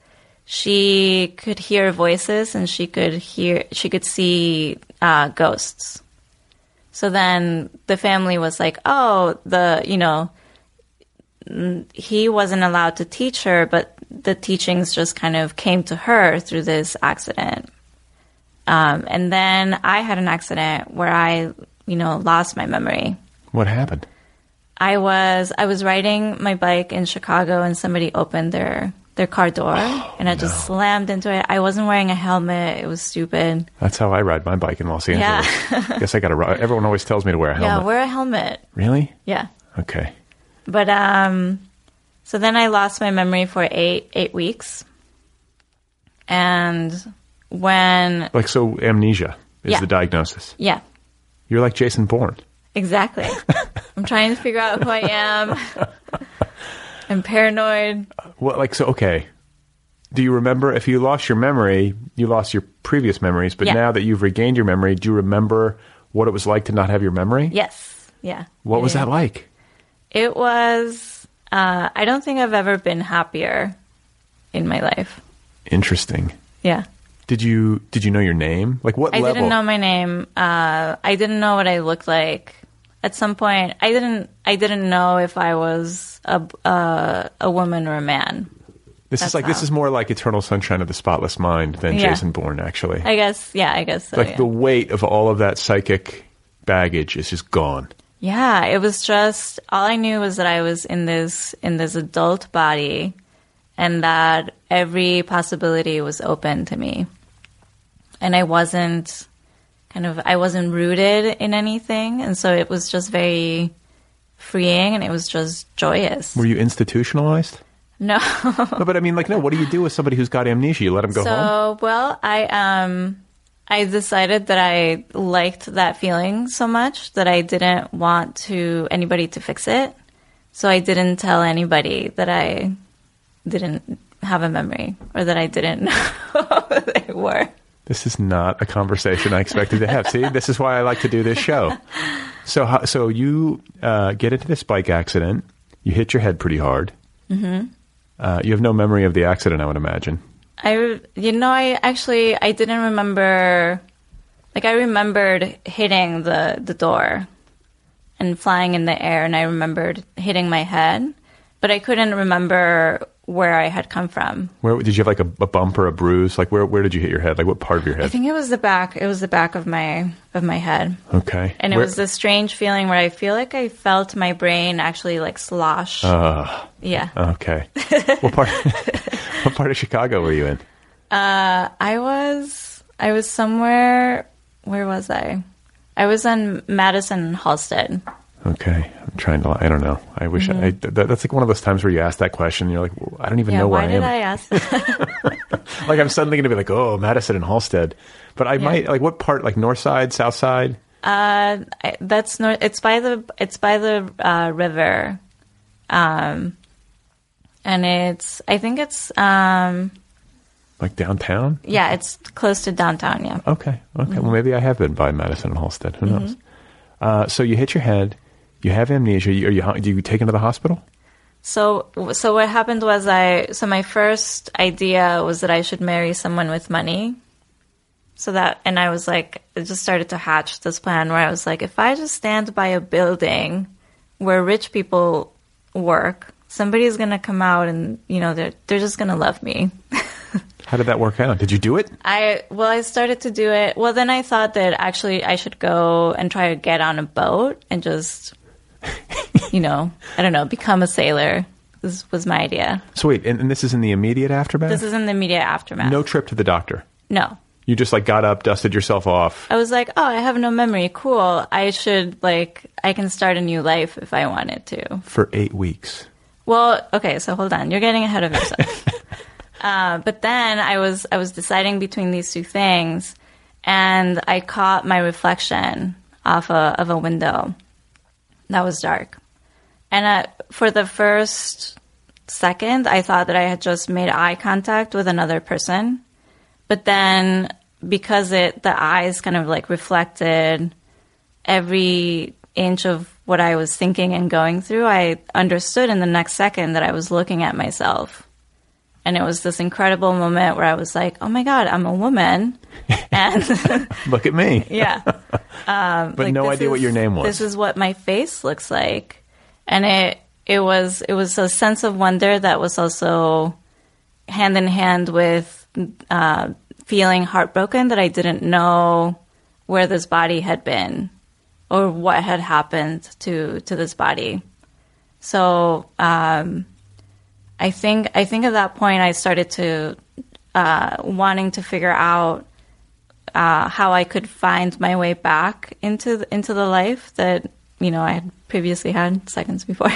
She could hear voices, and she could hear she could see uh, ghosts. So then the family was like, "Oh, the you know." He wasn't allowed to teach her, but the teachings just kind of came to her through this accident. Um, and then I had an accident where I, you know, lost my memory. What happened? I was I was riding my bike in Chicago, and somebody opened their their car door, and I just slammed into it. I wasn't wearing a helmet. It was stupid. That's how I ride my bike in Los Angeles. Yeah. Guess I got to. Everyone always tells me to wear a helmet. Yeah, wear a helmet. really? Yeah, Okay. But um, so then I lost my memory for eight eight weeks, and when Like so, amnesia is Yeah. the diagnosis. yeah, You're like Jason Bourne. Exactly. I'm trying to figure out who I am. I'm paranoid. What? Like so? Okay. Do you remember if you lost your memory? You lost your previous memories, but Yeah. now that you've regained your memory, do you remember what it was like to not have your memory? Yes. Yeah. What was that like? It was. Uh, I don't think I've ever been happier in my life. Interesting. Yeah. Did you did you know your name? Like what I level? didn't know my name. Uh, I didn't know what I looked like. At some point, I didn't. I didn't know if I was a uh, a woman or a man. this is that's like this is more like Eternal Sunshine of the Spotless Mind than Yeah. Jason Bourne actually. I guess. Yeah. I guess so. like yeah. the weight of all of that psychic baggage is just gone. Yeah, it was just all I knew was that I was in this in this adult body and that every possibility was open to me. And I wasn't kind of I wasn't rooted in anything and so it was just very freeing and it was just joyous. Were you institutionalized? No. no, but I mean, like, no. What do you do with somebody who's got amnesia? You let them go so, home? So, well, I um I decided that I liked that feeling so much that I didn't want to anybody to fix it. So I didn't tell anybody that I didn't have a memory or that I didn't know who they were. This is not a conversation I expected to have. See, this is why I like to do this show. So, so you uh, get into this bike accident. You hit your head pretty hard. Mm-hmm. Uh, you have no memory of the accident, I would imagine. I you know I actually I didn't remember like I remembered hitting the the door and flying in the air and I remembered hitting my head but I couldn't remember where I had come from. Where did you have like a, a bump or a bruise? Like where where did you hit your head? Like what part of your head? I think it was the back it was the back of my of my head. Okay. And it Where- was this strange feeling where I feel like I felt my brain actually like slosh. Uh, yeah. okay. what part? what part of Chicago were you in? I was I was somewhere where was I? I was on Madison and Halsted. Okay, trying to. I don't know. I wish I, that, that's like one of those times where you ask that question. And you're like, well, I don't even Mm-hmm. Yeah, know where why I did am. I ask like I'm suddenly going to be like, oh, Madison and Halsted. But I might like what part? Like North Side, South Side. I, that's north. It's by the it's by the uh, river, um, and it's I think it's um, Like downtown. yeah, it's close to downtown. Yeah. Okay. Okay. Mm-hmm. Well, maybe I have been by Madison and Halsted. Who knows? Uh, so you hit your head. You have amnesia. You, are you? Do you taken to the hospital? So so what happened was I so my first idea was that I should marry someone with money. So that and I was like it just started to hatch this plan where I was like if I just stand by a building where rich people work, somebody's going to come out and you know they're they're just going to love me. How did that work out? Did you do it? I well, I started to do it. Well, then I thought that actually I should go and try to get on a boat and just, you know, I don't know, become a sailor. This was my idea. Sweet. and, and this is in the immediate aftermath. This is in the immediate aftermath. no trip to the doctor. no. You just like got up, dusted yourself off. I was like, oh, I have no memory. Cool. I should like I can start a new life if I wanted to. for eight weeks. Well, okay, so hold on. You're getting ahead of yourself. uh, but then I was I was deciding between these two things, and I caught my reflection off a, of a window that was dark. And uh, for the first second, I thought that I had just made eye contact with another person. But then, because it the eyes kind of like reflected every inch of what I was thinking and going through, I understood in the next second that I was looking at myself. And it was this incredible moment where I was like, oh my God, I'm a woman. And Look at me. yeah. but like, no idea what your name was. This is what my face looks like. And it it was it was a sense of wonder that was also hand in hand with uh, feeling heartbroken that I didn't know where this body had been or what had happened to to this body. So um, I think I think at that point I started to uh, wanting to figure out uh, how I could find my way back into the, into the life that you know I had previously had seconds before.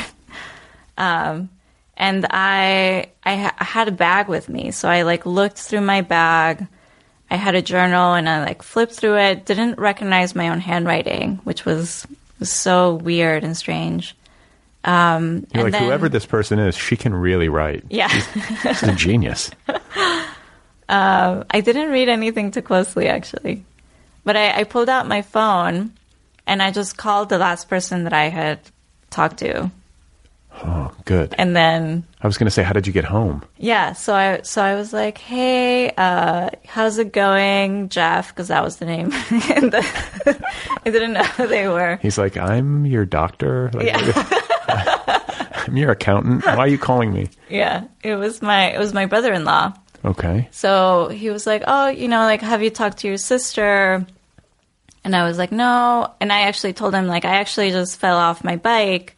um, and I I, ha- I had a bag with me, so I like looked through my bag. I had a journal and I like flipped through it. Didn't recognize my own handwriting, which was was so weird and strange. Um, You're and like then- whoever this person is, she can really write. Yeah. She's a genius. I didn't read anything too closely, actually. But I, I pulled out my phone and I just called the last person that I had talked to, Oh, good. and then I was going to say, how did you get home? yeah, so I so I was like, "Hey, uh, how's it going, Jeff?" Because that was the name. the, I didn't know who they were. He's like, I'm your doctor. Like, Yeah. I'm your accountant. Why are you calling me? Yeah, it was my it was my brother in law. Okay. So he was like, "Oh, you know, like, have you talked to your sister?" And I was like, "No." And I actually told him, like, I actually just fell off my bike.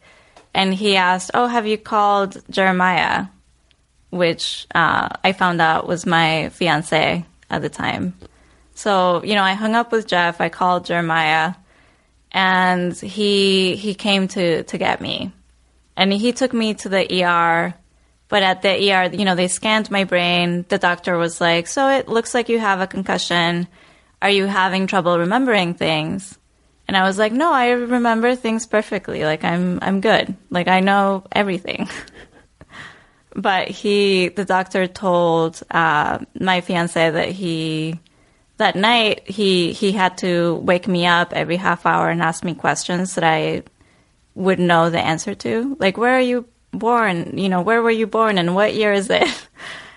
And he asked, "Oh, have you called Jeremiah?" Which uh, I found out was my fiance at the time. So you know, I hung up with Jeff. I called Jeremiah, and he he came to to get me, and he took me to the ER. But at the ER, you know, they scanned my brain. The doctor was like, "So it looks like you have a concussion. Are you having trouble remembering things?" And I was like, "No, I remember things perfectly. Like I'm I'm good. Like I know everything." but he, the doctor told uh, my fiance that he that night he he had to wake me up every half hour and ask me questions that I would know the answer to. Like, where are you born? You know, where were you born and what year is it?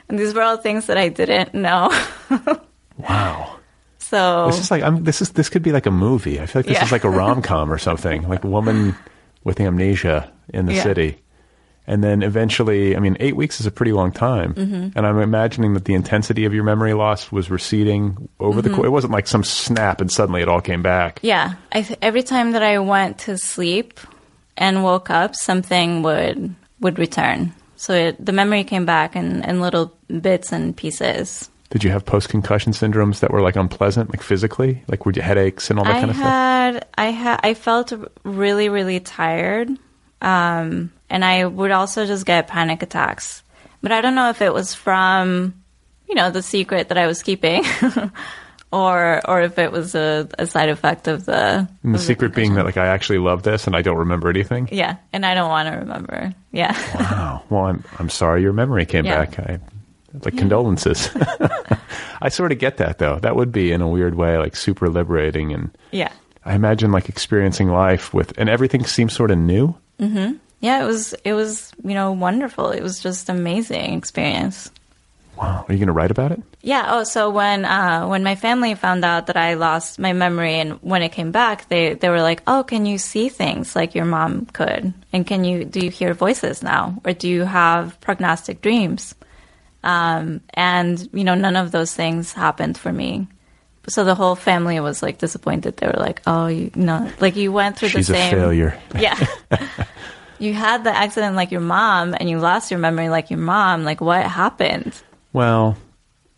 And these were all things that I didn't know. Wow. so This is like I'm, this is this could be like a movie. I feel like this Yeah. is like a rom com or something. Like a woman with amnesia in the Yeah. city, and then eventually, I mean, eight weeks is a pretty long time. Mm-hmm. And I'm imagining that the intensity of your memory loss was receding over the. Mm-hmm. course. It wasn't like some snap and suddenly it all came back. yeah, I th- every time that I went to sleep and woke up, something would would return. So it, the memory came back in, in little bits and pieces. Did you have post concussion syndromes that were like unpleasant, like physically, like were you headaches and all that I kind of stuff? had, I had, I felt really, really tired, um, and I would also just get panic attacks. But I don't know if it was from, you know, the secret that I was keeping, or or if it was a, a side effect of the. And the of secret being that like I actually love this and I don't remember anything. Yeah, and I don't want to remember. Yeah. Wow. Well, I'm I'm sorry your memory came Yeah. back. I like condolences. I sort of get that though. That would be in a weird way like super liberating and yeah. I imagine like experiencing life with and everything seems sort of new. Mm-hmm. Yeah, it was it was, you know, wonderful. It was just amazing experience. Wow. Are you going to write about it? Yeah. Oh, so when uh, when my family found out that I lost my memory, and when it came back, they they were like, "Oh, can you see things like your mom could? And can you do you hear voices now, or do you have prognostic dreams?" Um, and you know, none of those things happened for me. So the whole family was like disappointed. They were like, "Oh, you know, like you went through She's the a same failure. yeah." You had the accident like your mom, and you lost your memory like your mom. Like, what happened? Well,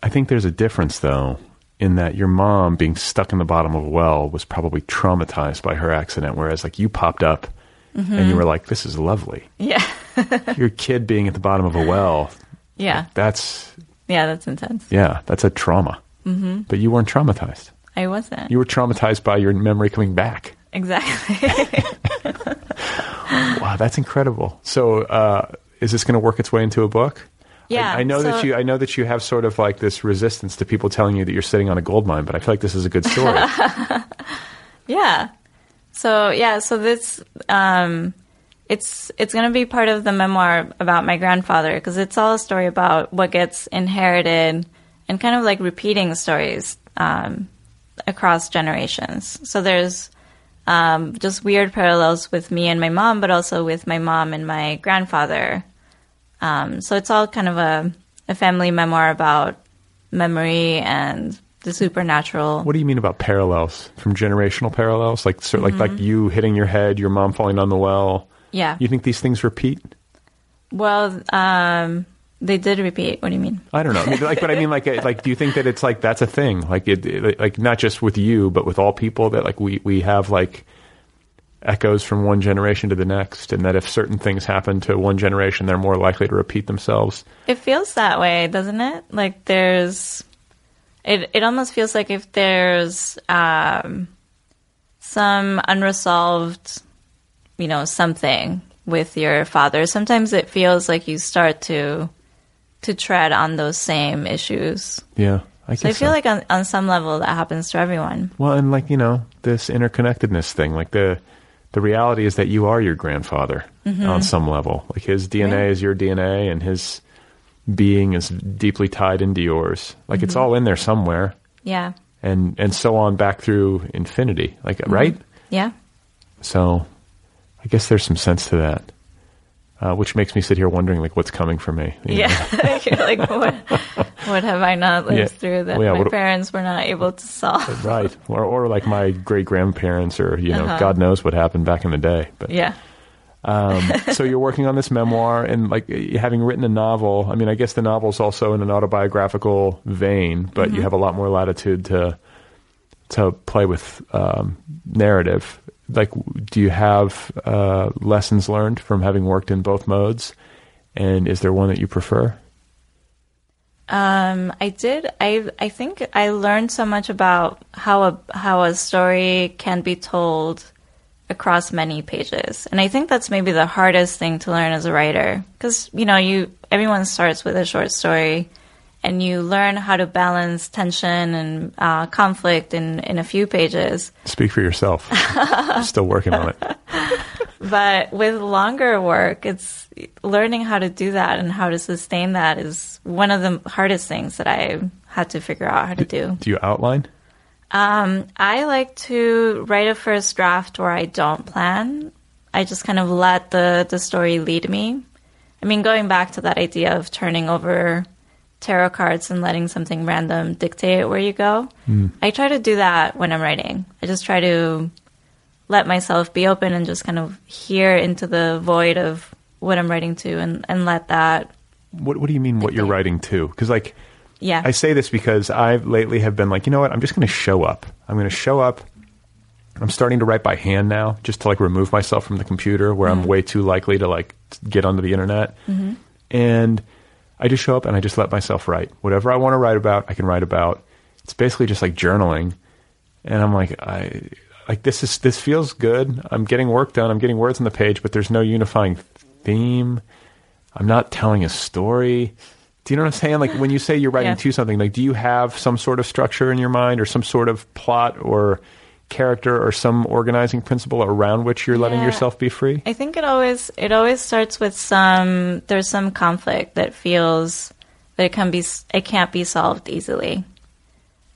I think there's a difference though in that your mom being stuck in the bottom of a well was probably traumatized by her accident whereas like you popped up and you were like this is lovely. Yeah, Your kid being at the bottom of a well, yeah. that's Yeah, that's intense. yeah, that's a trauma. Mm-hmm. But you weren't traumatized. I wasn't. You were traumatized by your memory coming back. exactly. Wow, that's incredible. So, uh, is this going to work its way into a book? Yeah, I, I know that you. I know that you have sort of like this resistance to people telling you that you're sitting on a gold mine, but I feel like this is a good story. yeah. So yeah, so this um it's it's going to be part of the memoir about my grandfather because it's all a story about what gets inherited and kind of like repeating stories um, across generations. So there's um, just weird parallels with me and my mom, but also with my mom and my grandfather. Um, so it's all kind of a, a family memoir about memory and the supernatural. what do you mean about parallels from generational parallels? Like, sort like, like you hitting your head, your mom falling down the well. Yeah. You think these things repeat? Well, um, they did repeat. What do you mean? I don't know. I mean, like, but I mean, like, like, do you think that it's like that's a thing? Like, it, it- like not just with you, but with all people that like we we have like echoes from one generation to the next, and that if certain things happen to one generation, they're more likely to repeat themselves. It feels that way, doesn't it? Like there's, it it almost feels like if there's um, some unresolved, you know, something with your father. Sometimes it feels like you start to to tread on those same issues. Yeah, I So I feel so. like on, on some level that happens to everyone. Well, and like you know, this interconnectedness thing, like the the reality is that you are your grandfather on some level. Like his DNA Mm-hmm. Right. is your DNA, and his being is deeply tied into yours. Like Mm-hmm. it's all in there somewhere, Yeah. and and so on back through infinity. Like Mm-hmm. right. Yeah. So, I guess there's some sense to that, uh, which makes me sit here wondering like what's coming for me. Yeah. Like, what, what have I not lived Yeah. through that Well, yeah, my what- parents were not able to solve? right. Or or like my great grandparents, or you know, Uh-huh. God knows what happened back in the day. But Yeah. Um, so you're working on this memoir, and like having written a novel. I mean, I guess the novel's also in an autobiographical vein, but you have a lot more latitude to to play with um, narrative. Like, do you have uh, lessons learned from having worked in both modes? And is there one that you prefer? Um, I did. I I think I learned so much about how a how a story can be told across many pages, and I think that's maybe the hardest thing to learn as a writer, because you know you everyone starts with a short story, and you learn how to balance tension and uh, conflict in in a few pages. Speak for yourself. Still working on it. But with longer work, it's learning how to do that and how to sustain that is one of the hardest things that I had to figure out how to do. Do you outline? I like to write a first draft where I don't plan. I just kind of let the, the story lead me. I mean, going back to that idea of turning over tarot cards and letting something random dictate where you go, hmm. I try to do that when I'm writing. I just try to let myself be open and just kind of hear into the void of what I'm writing to and, and let that, What What do you mean? What you're writing to? Because like yeah. I say this because I lately have been like, you know what? I'm just going to show up. I'm going to show up. I'm starting to write by hand now, just to like remove myself from the computer, where I'm mm-hmm. way too likely to like get onto the internet. Mm-hmm. And I just show up and I just let myself write whatever I want to write about. I can write about. It's basically just like journaling. And I'm like, I like this is this feels good. I'm getting work done. I'm getting words on the page, but there's no unifying theme. I'm not telling a story. Do you know what I'm saying? Like when you say you're writing Yeah. to something, like do you have some sort of structure in your mind or some sort of plot or character or some organizing principle around which you're letting Yeah. yourself be free? I think it always it always starts with some there's some conflict that feels that it can be it can't be solved easily,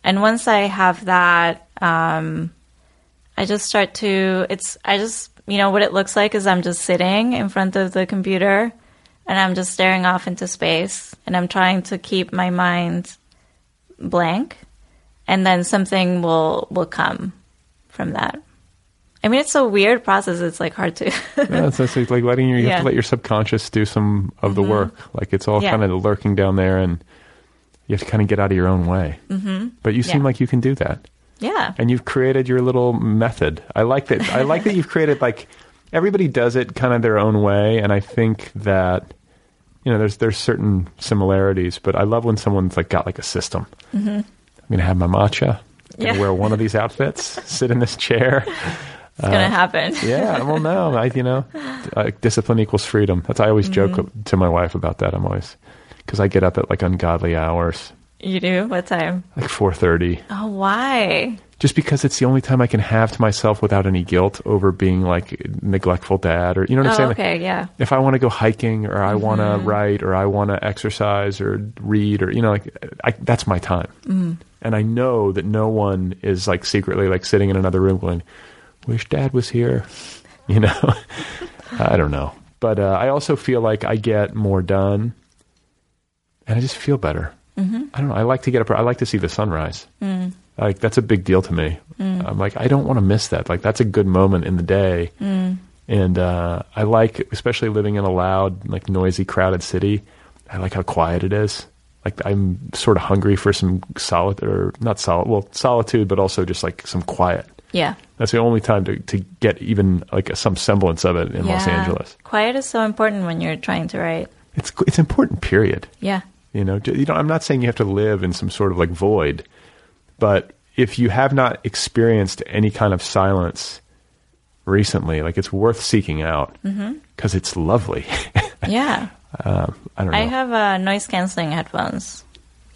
and once I have that, um, I just start to it's I just you know what it looks like is I'm just sitting in front of the computer, and I'm just staring off into space, and I'm trying to keep my mind blank, and then something will will come from that. I mean, it's a weird process. It's like hard to. yeah, it's, it's like letting your, you have Yeah. Mm-hmm. to let your subconscious do some of the work. Like it's all Yeah. kind of lurking down there, and you have to kind of get out of your own way. Mm-hmm. But you seem Yeah. like you can do that, yeah. and you've created your little method. I like that. I like that you've created like everybody does it kind of their own way, and I think that you know there's there's certain similarities. But I love when someone's like got like a system. Mm-hmm. I'm gonna have my matcha. Yeah. wear one of these outfits. sit in this chair. It's gonna happen. Yeah, well, no, I, you know, uh, discipline equals freedom. That's I always Mm-hmm. joke to my wife about that. I'm always because I get up at like ungodly hours, You do? What time? like four thirty. Oh, why? just because it's the only time I can have to myself without any guilt over being like neglectful dad or you know what I'm Oh, saying. Like, okay, yeah. if I want to go hiking or I want to Mm-hmm. write or I want to exercise or read or you know like I, that's my time. Mm-hmm. And I know that no one is like secretly like sitting in another room going, "Wish Dad was here," you know. I don't know, but uh, I also feel like I get more done, and I just feel better. Mm-hmm. I don't know. I like to get up. I like to see the sunrise. Mm. Like that's a big deal to me. I'm like I don't want to miss that. Like that's a good moment in the day. And uh, I like, especially living in a loud, like noisy, crowded city. I like how quiet it is. Like I'm sort of hungry for some solid, or not solid, well, solitude, but also just like some quiet. Yeah. That's the only time to, to get even like some semblance of it in Los Angeles. Quiet is so important when you're trying to write. It's it's important. Period. Yeah. You know, you know, I'm not saying you have to live in some sort of like void, but if you have not experienced any kind of silence recently, like it's worth seeking out mm-hmm. because it's lovely. Yeah. I don't know. I have uh, noise canceling headphones.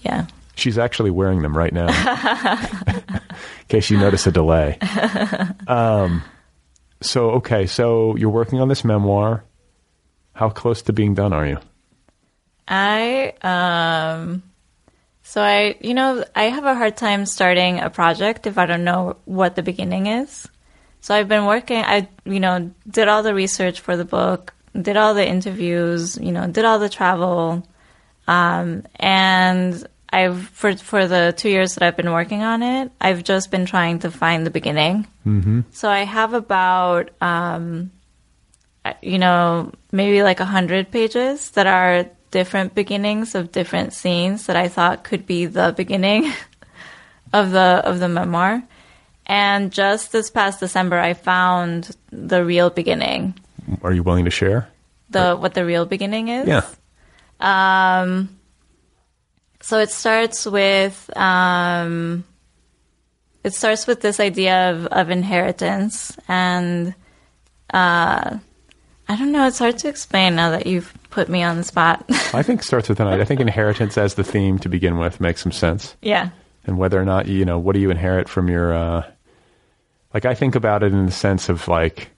Yeah. She's actually wearing them right now. In case you notice a delay. Um, so, okay, so you're working on this memoir. How close to being done are you? I um so I you know, I have a hard time starting a project if I don't know what the beginning is. So I've been working I you know, did all the research for the book, did all the interviews, you know, did all the travel. Um and I've for for the 2 years that I've been working on it, I've just been trying to find the beginning. Mm-hmm. So I have about um you know, maybe like a hundred pages that are different beginnings of different scenes that I thought could be the beginning of the of the memoir. And just this past December, I found the real beginning. Are you willing to share? The what the real beginning is? Yeah. Um. So it starts with um. It starts with this idea of of inheritance and. Uh, I don't know. It's hard to explain now that you've put me on the spot. I think starts with an I think inheritance as the theme to begin with makes some sense. yeah. and whether or not you know what do you inherit from your uh like i think about it in the sense of like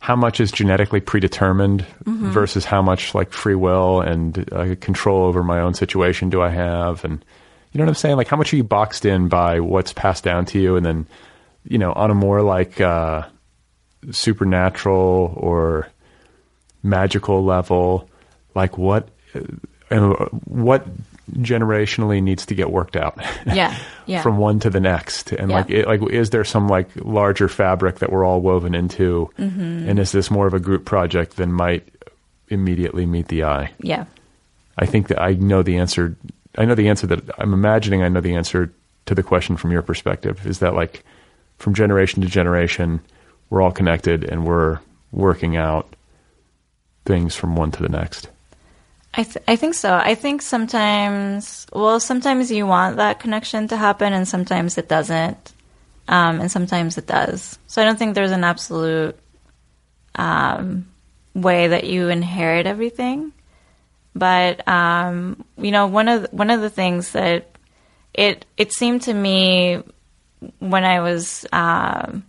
how much is genetically predetermined versus how much like free will and uh, control over my own situation do i have? And you know what i'm saying? Like how much are you boxed in by what's passed down to you? And then you know on a more like uh supernatural or magical level like what uh, what generationally needs to get worked out Yeah. Yeah. from one to the next and Yeah. like it, like is there some like larger fabric that we're all woven into Mm-hmm. and is this more of a group project than might immediately meet the eye yeah. i think that i know the answer i know the answer that i'm imagining i know the answer to the question from your perspective is that like from generation to generation we're all connected and we're working out things from one to the next I th- I think so. I think sometimes, well, sometimes you want that connection to happen, and sometimes it doesn't, um, and sometimes it does. So I don't think there's an absolute um, way that you inherit everything. But um, you know, one of the, one of the things that it it seemed to me when I was um,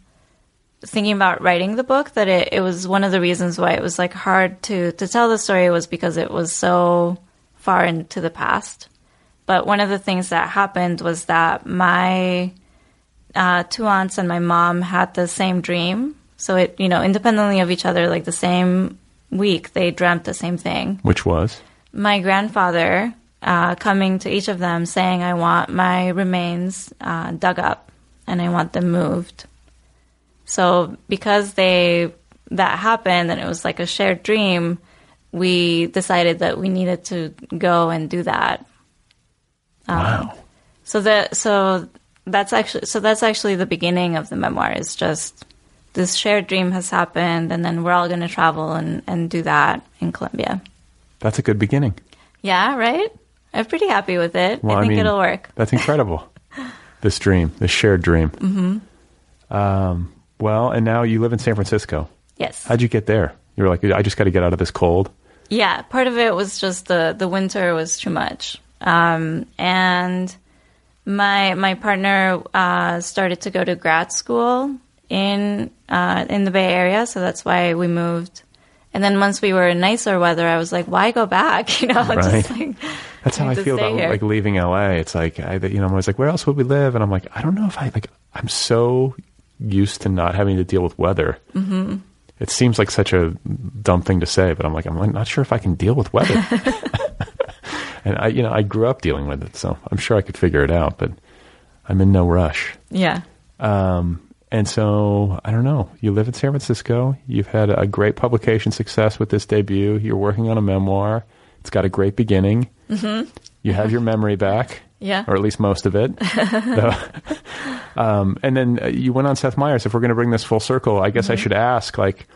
thinking about writing the book that it, it was one of the reasons why it was like hard to to tell the story was because it was so far into the past. But one of the things that happened was that my uh, two aunts and my mom had the same dream. So it you know independently of each other, like the same week, they dreamt the same thing which was my grandfather uh, coming to each of them saying, I want my remains uh, dug up and I want them moved. So because they that happened and it was like a shared dream, we decided that we needed to go and do that. wow So that so that's actually so that's actually the beginning of the memoir. Is just this shared dream has happened, and then we're all going to travel and and do that in Colombia. that's a good beginning Yeah, right? I'm pretty happy with it. Well, I I think mean- it'll work. That's incredible. this dream, this shared dream. Mm-hmm. Um, well, and now you live in San Francisco. Yes. How'd you get there? You were like, I just got to get out of this cold. yeah, part of it was just the the winter was too much. Um, and my my partner uh, started to go to grad school in uh, in the Bay Area, so that's why we moved. And then once we were in nicer weather, I was like, why go back? You know, Right. just like That's how I I feel about here. like leaving LA. It's like, I, you know, I'm always like, where else would we live? And I'm like, I don't know if I like. I'm so used to not having to deal with weather. Mm-hmm. It seems like such a dumb thing to say, but I'm like, I'm not sure if I can deal with weather. and I, you know, I grew up dealing with it, so I'm sure I could figure it out. But I'm in no rush. yeah, Um, and so I don't know. You live in San Francisco. You've had a great publication success with this debut. You're working on a memoir. It's got a great beginning. Mm-hmm. You have your memory back, yeah. or at least most of it. Um, and then uh, you went on Seth Meyers. If we're going to bring this full circle, I guess I should ask, like,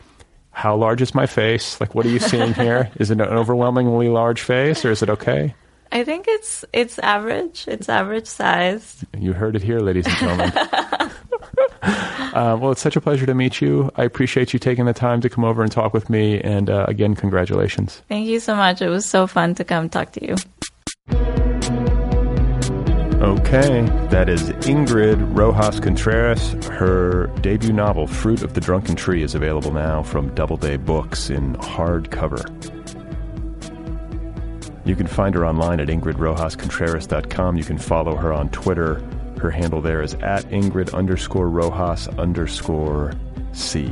how large is my face? Like, what are you seeing here? is it an overwhelmingly large face, or is it okay? I think it's it's average. It's average sized. You heard it here, ladies and gentlemen. uh, well, it's such a pleasure to meet you. I appreciate you taking the time to come over and talk with me. And uh, again, congratulations. Thank you so much. It was so fun to come talk to you. Okay, that is Ingrid Rojas Contreras. Her debut novel, Fruit of the Drunken Tree, is available now from Doubleday Books in hardcover. You can find her online at ingridrojascontreras.com. You can follow her on Twitter. Her handle there is at Ingrid underscore Rojas underscore C.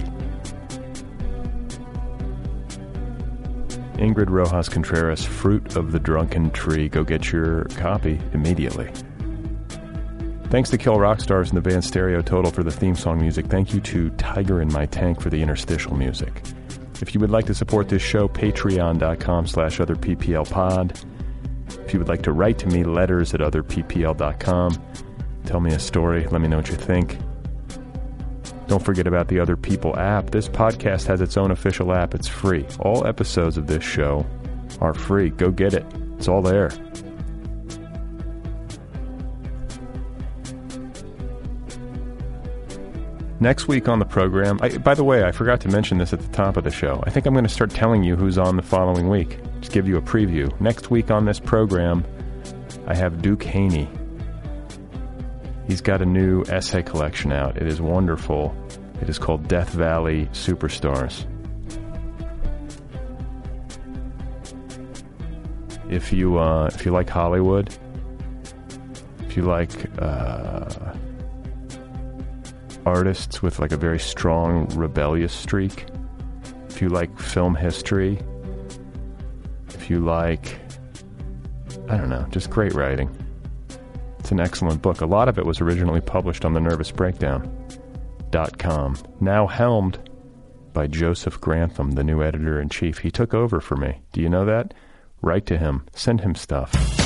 Ingrid Rojas Contreras, Fruit of the Drunken Tree. Go get your copy immediately. Thanks to Kill Rock Stars and the band Stereo Total for the theme song music. Thank you to Tiger in My Tank for the interstitial music. If you would like to support this show, patreon.com slash otherpplpod. If you would like to write to me, letters at otherppl.com. Tell me a story. Let me know what you think. Don't forget about the Other People app. This podcast has its own official app. It's free. All episodes of this show are free. Go get it. It's all there. Next week on the program, I, by the way, I forgot to mention this at the top of the show. I think I'm going to start telling you who's on the following week. Just give you a preview. Next week on this program, I have Duke Haney. He's got a new essay collection out. It is wonderful. It is called Death Valley Superstars. If you uh, if you like Hollywood, if you like uh, artists with like a very strong rebellious streak, if you like film history, if you like, I don't know, just great writing. It's an excellent book. A lot of it was originally published on the Nervous Breakdown.com, now helmed by Joseph Grantham, the new editor in chief. He took over for me. Do you know that? Write to him, send him stuff.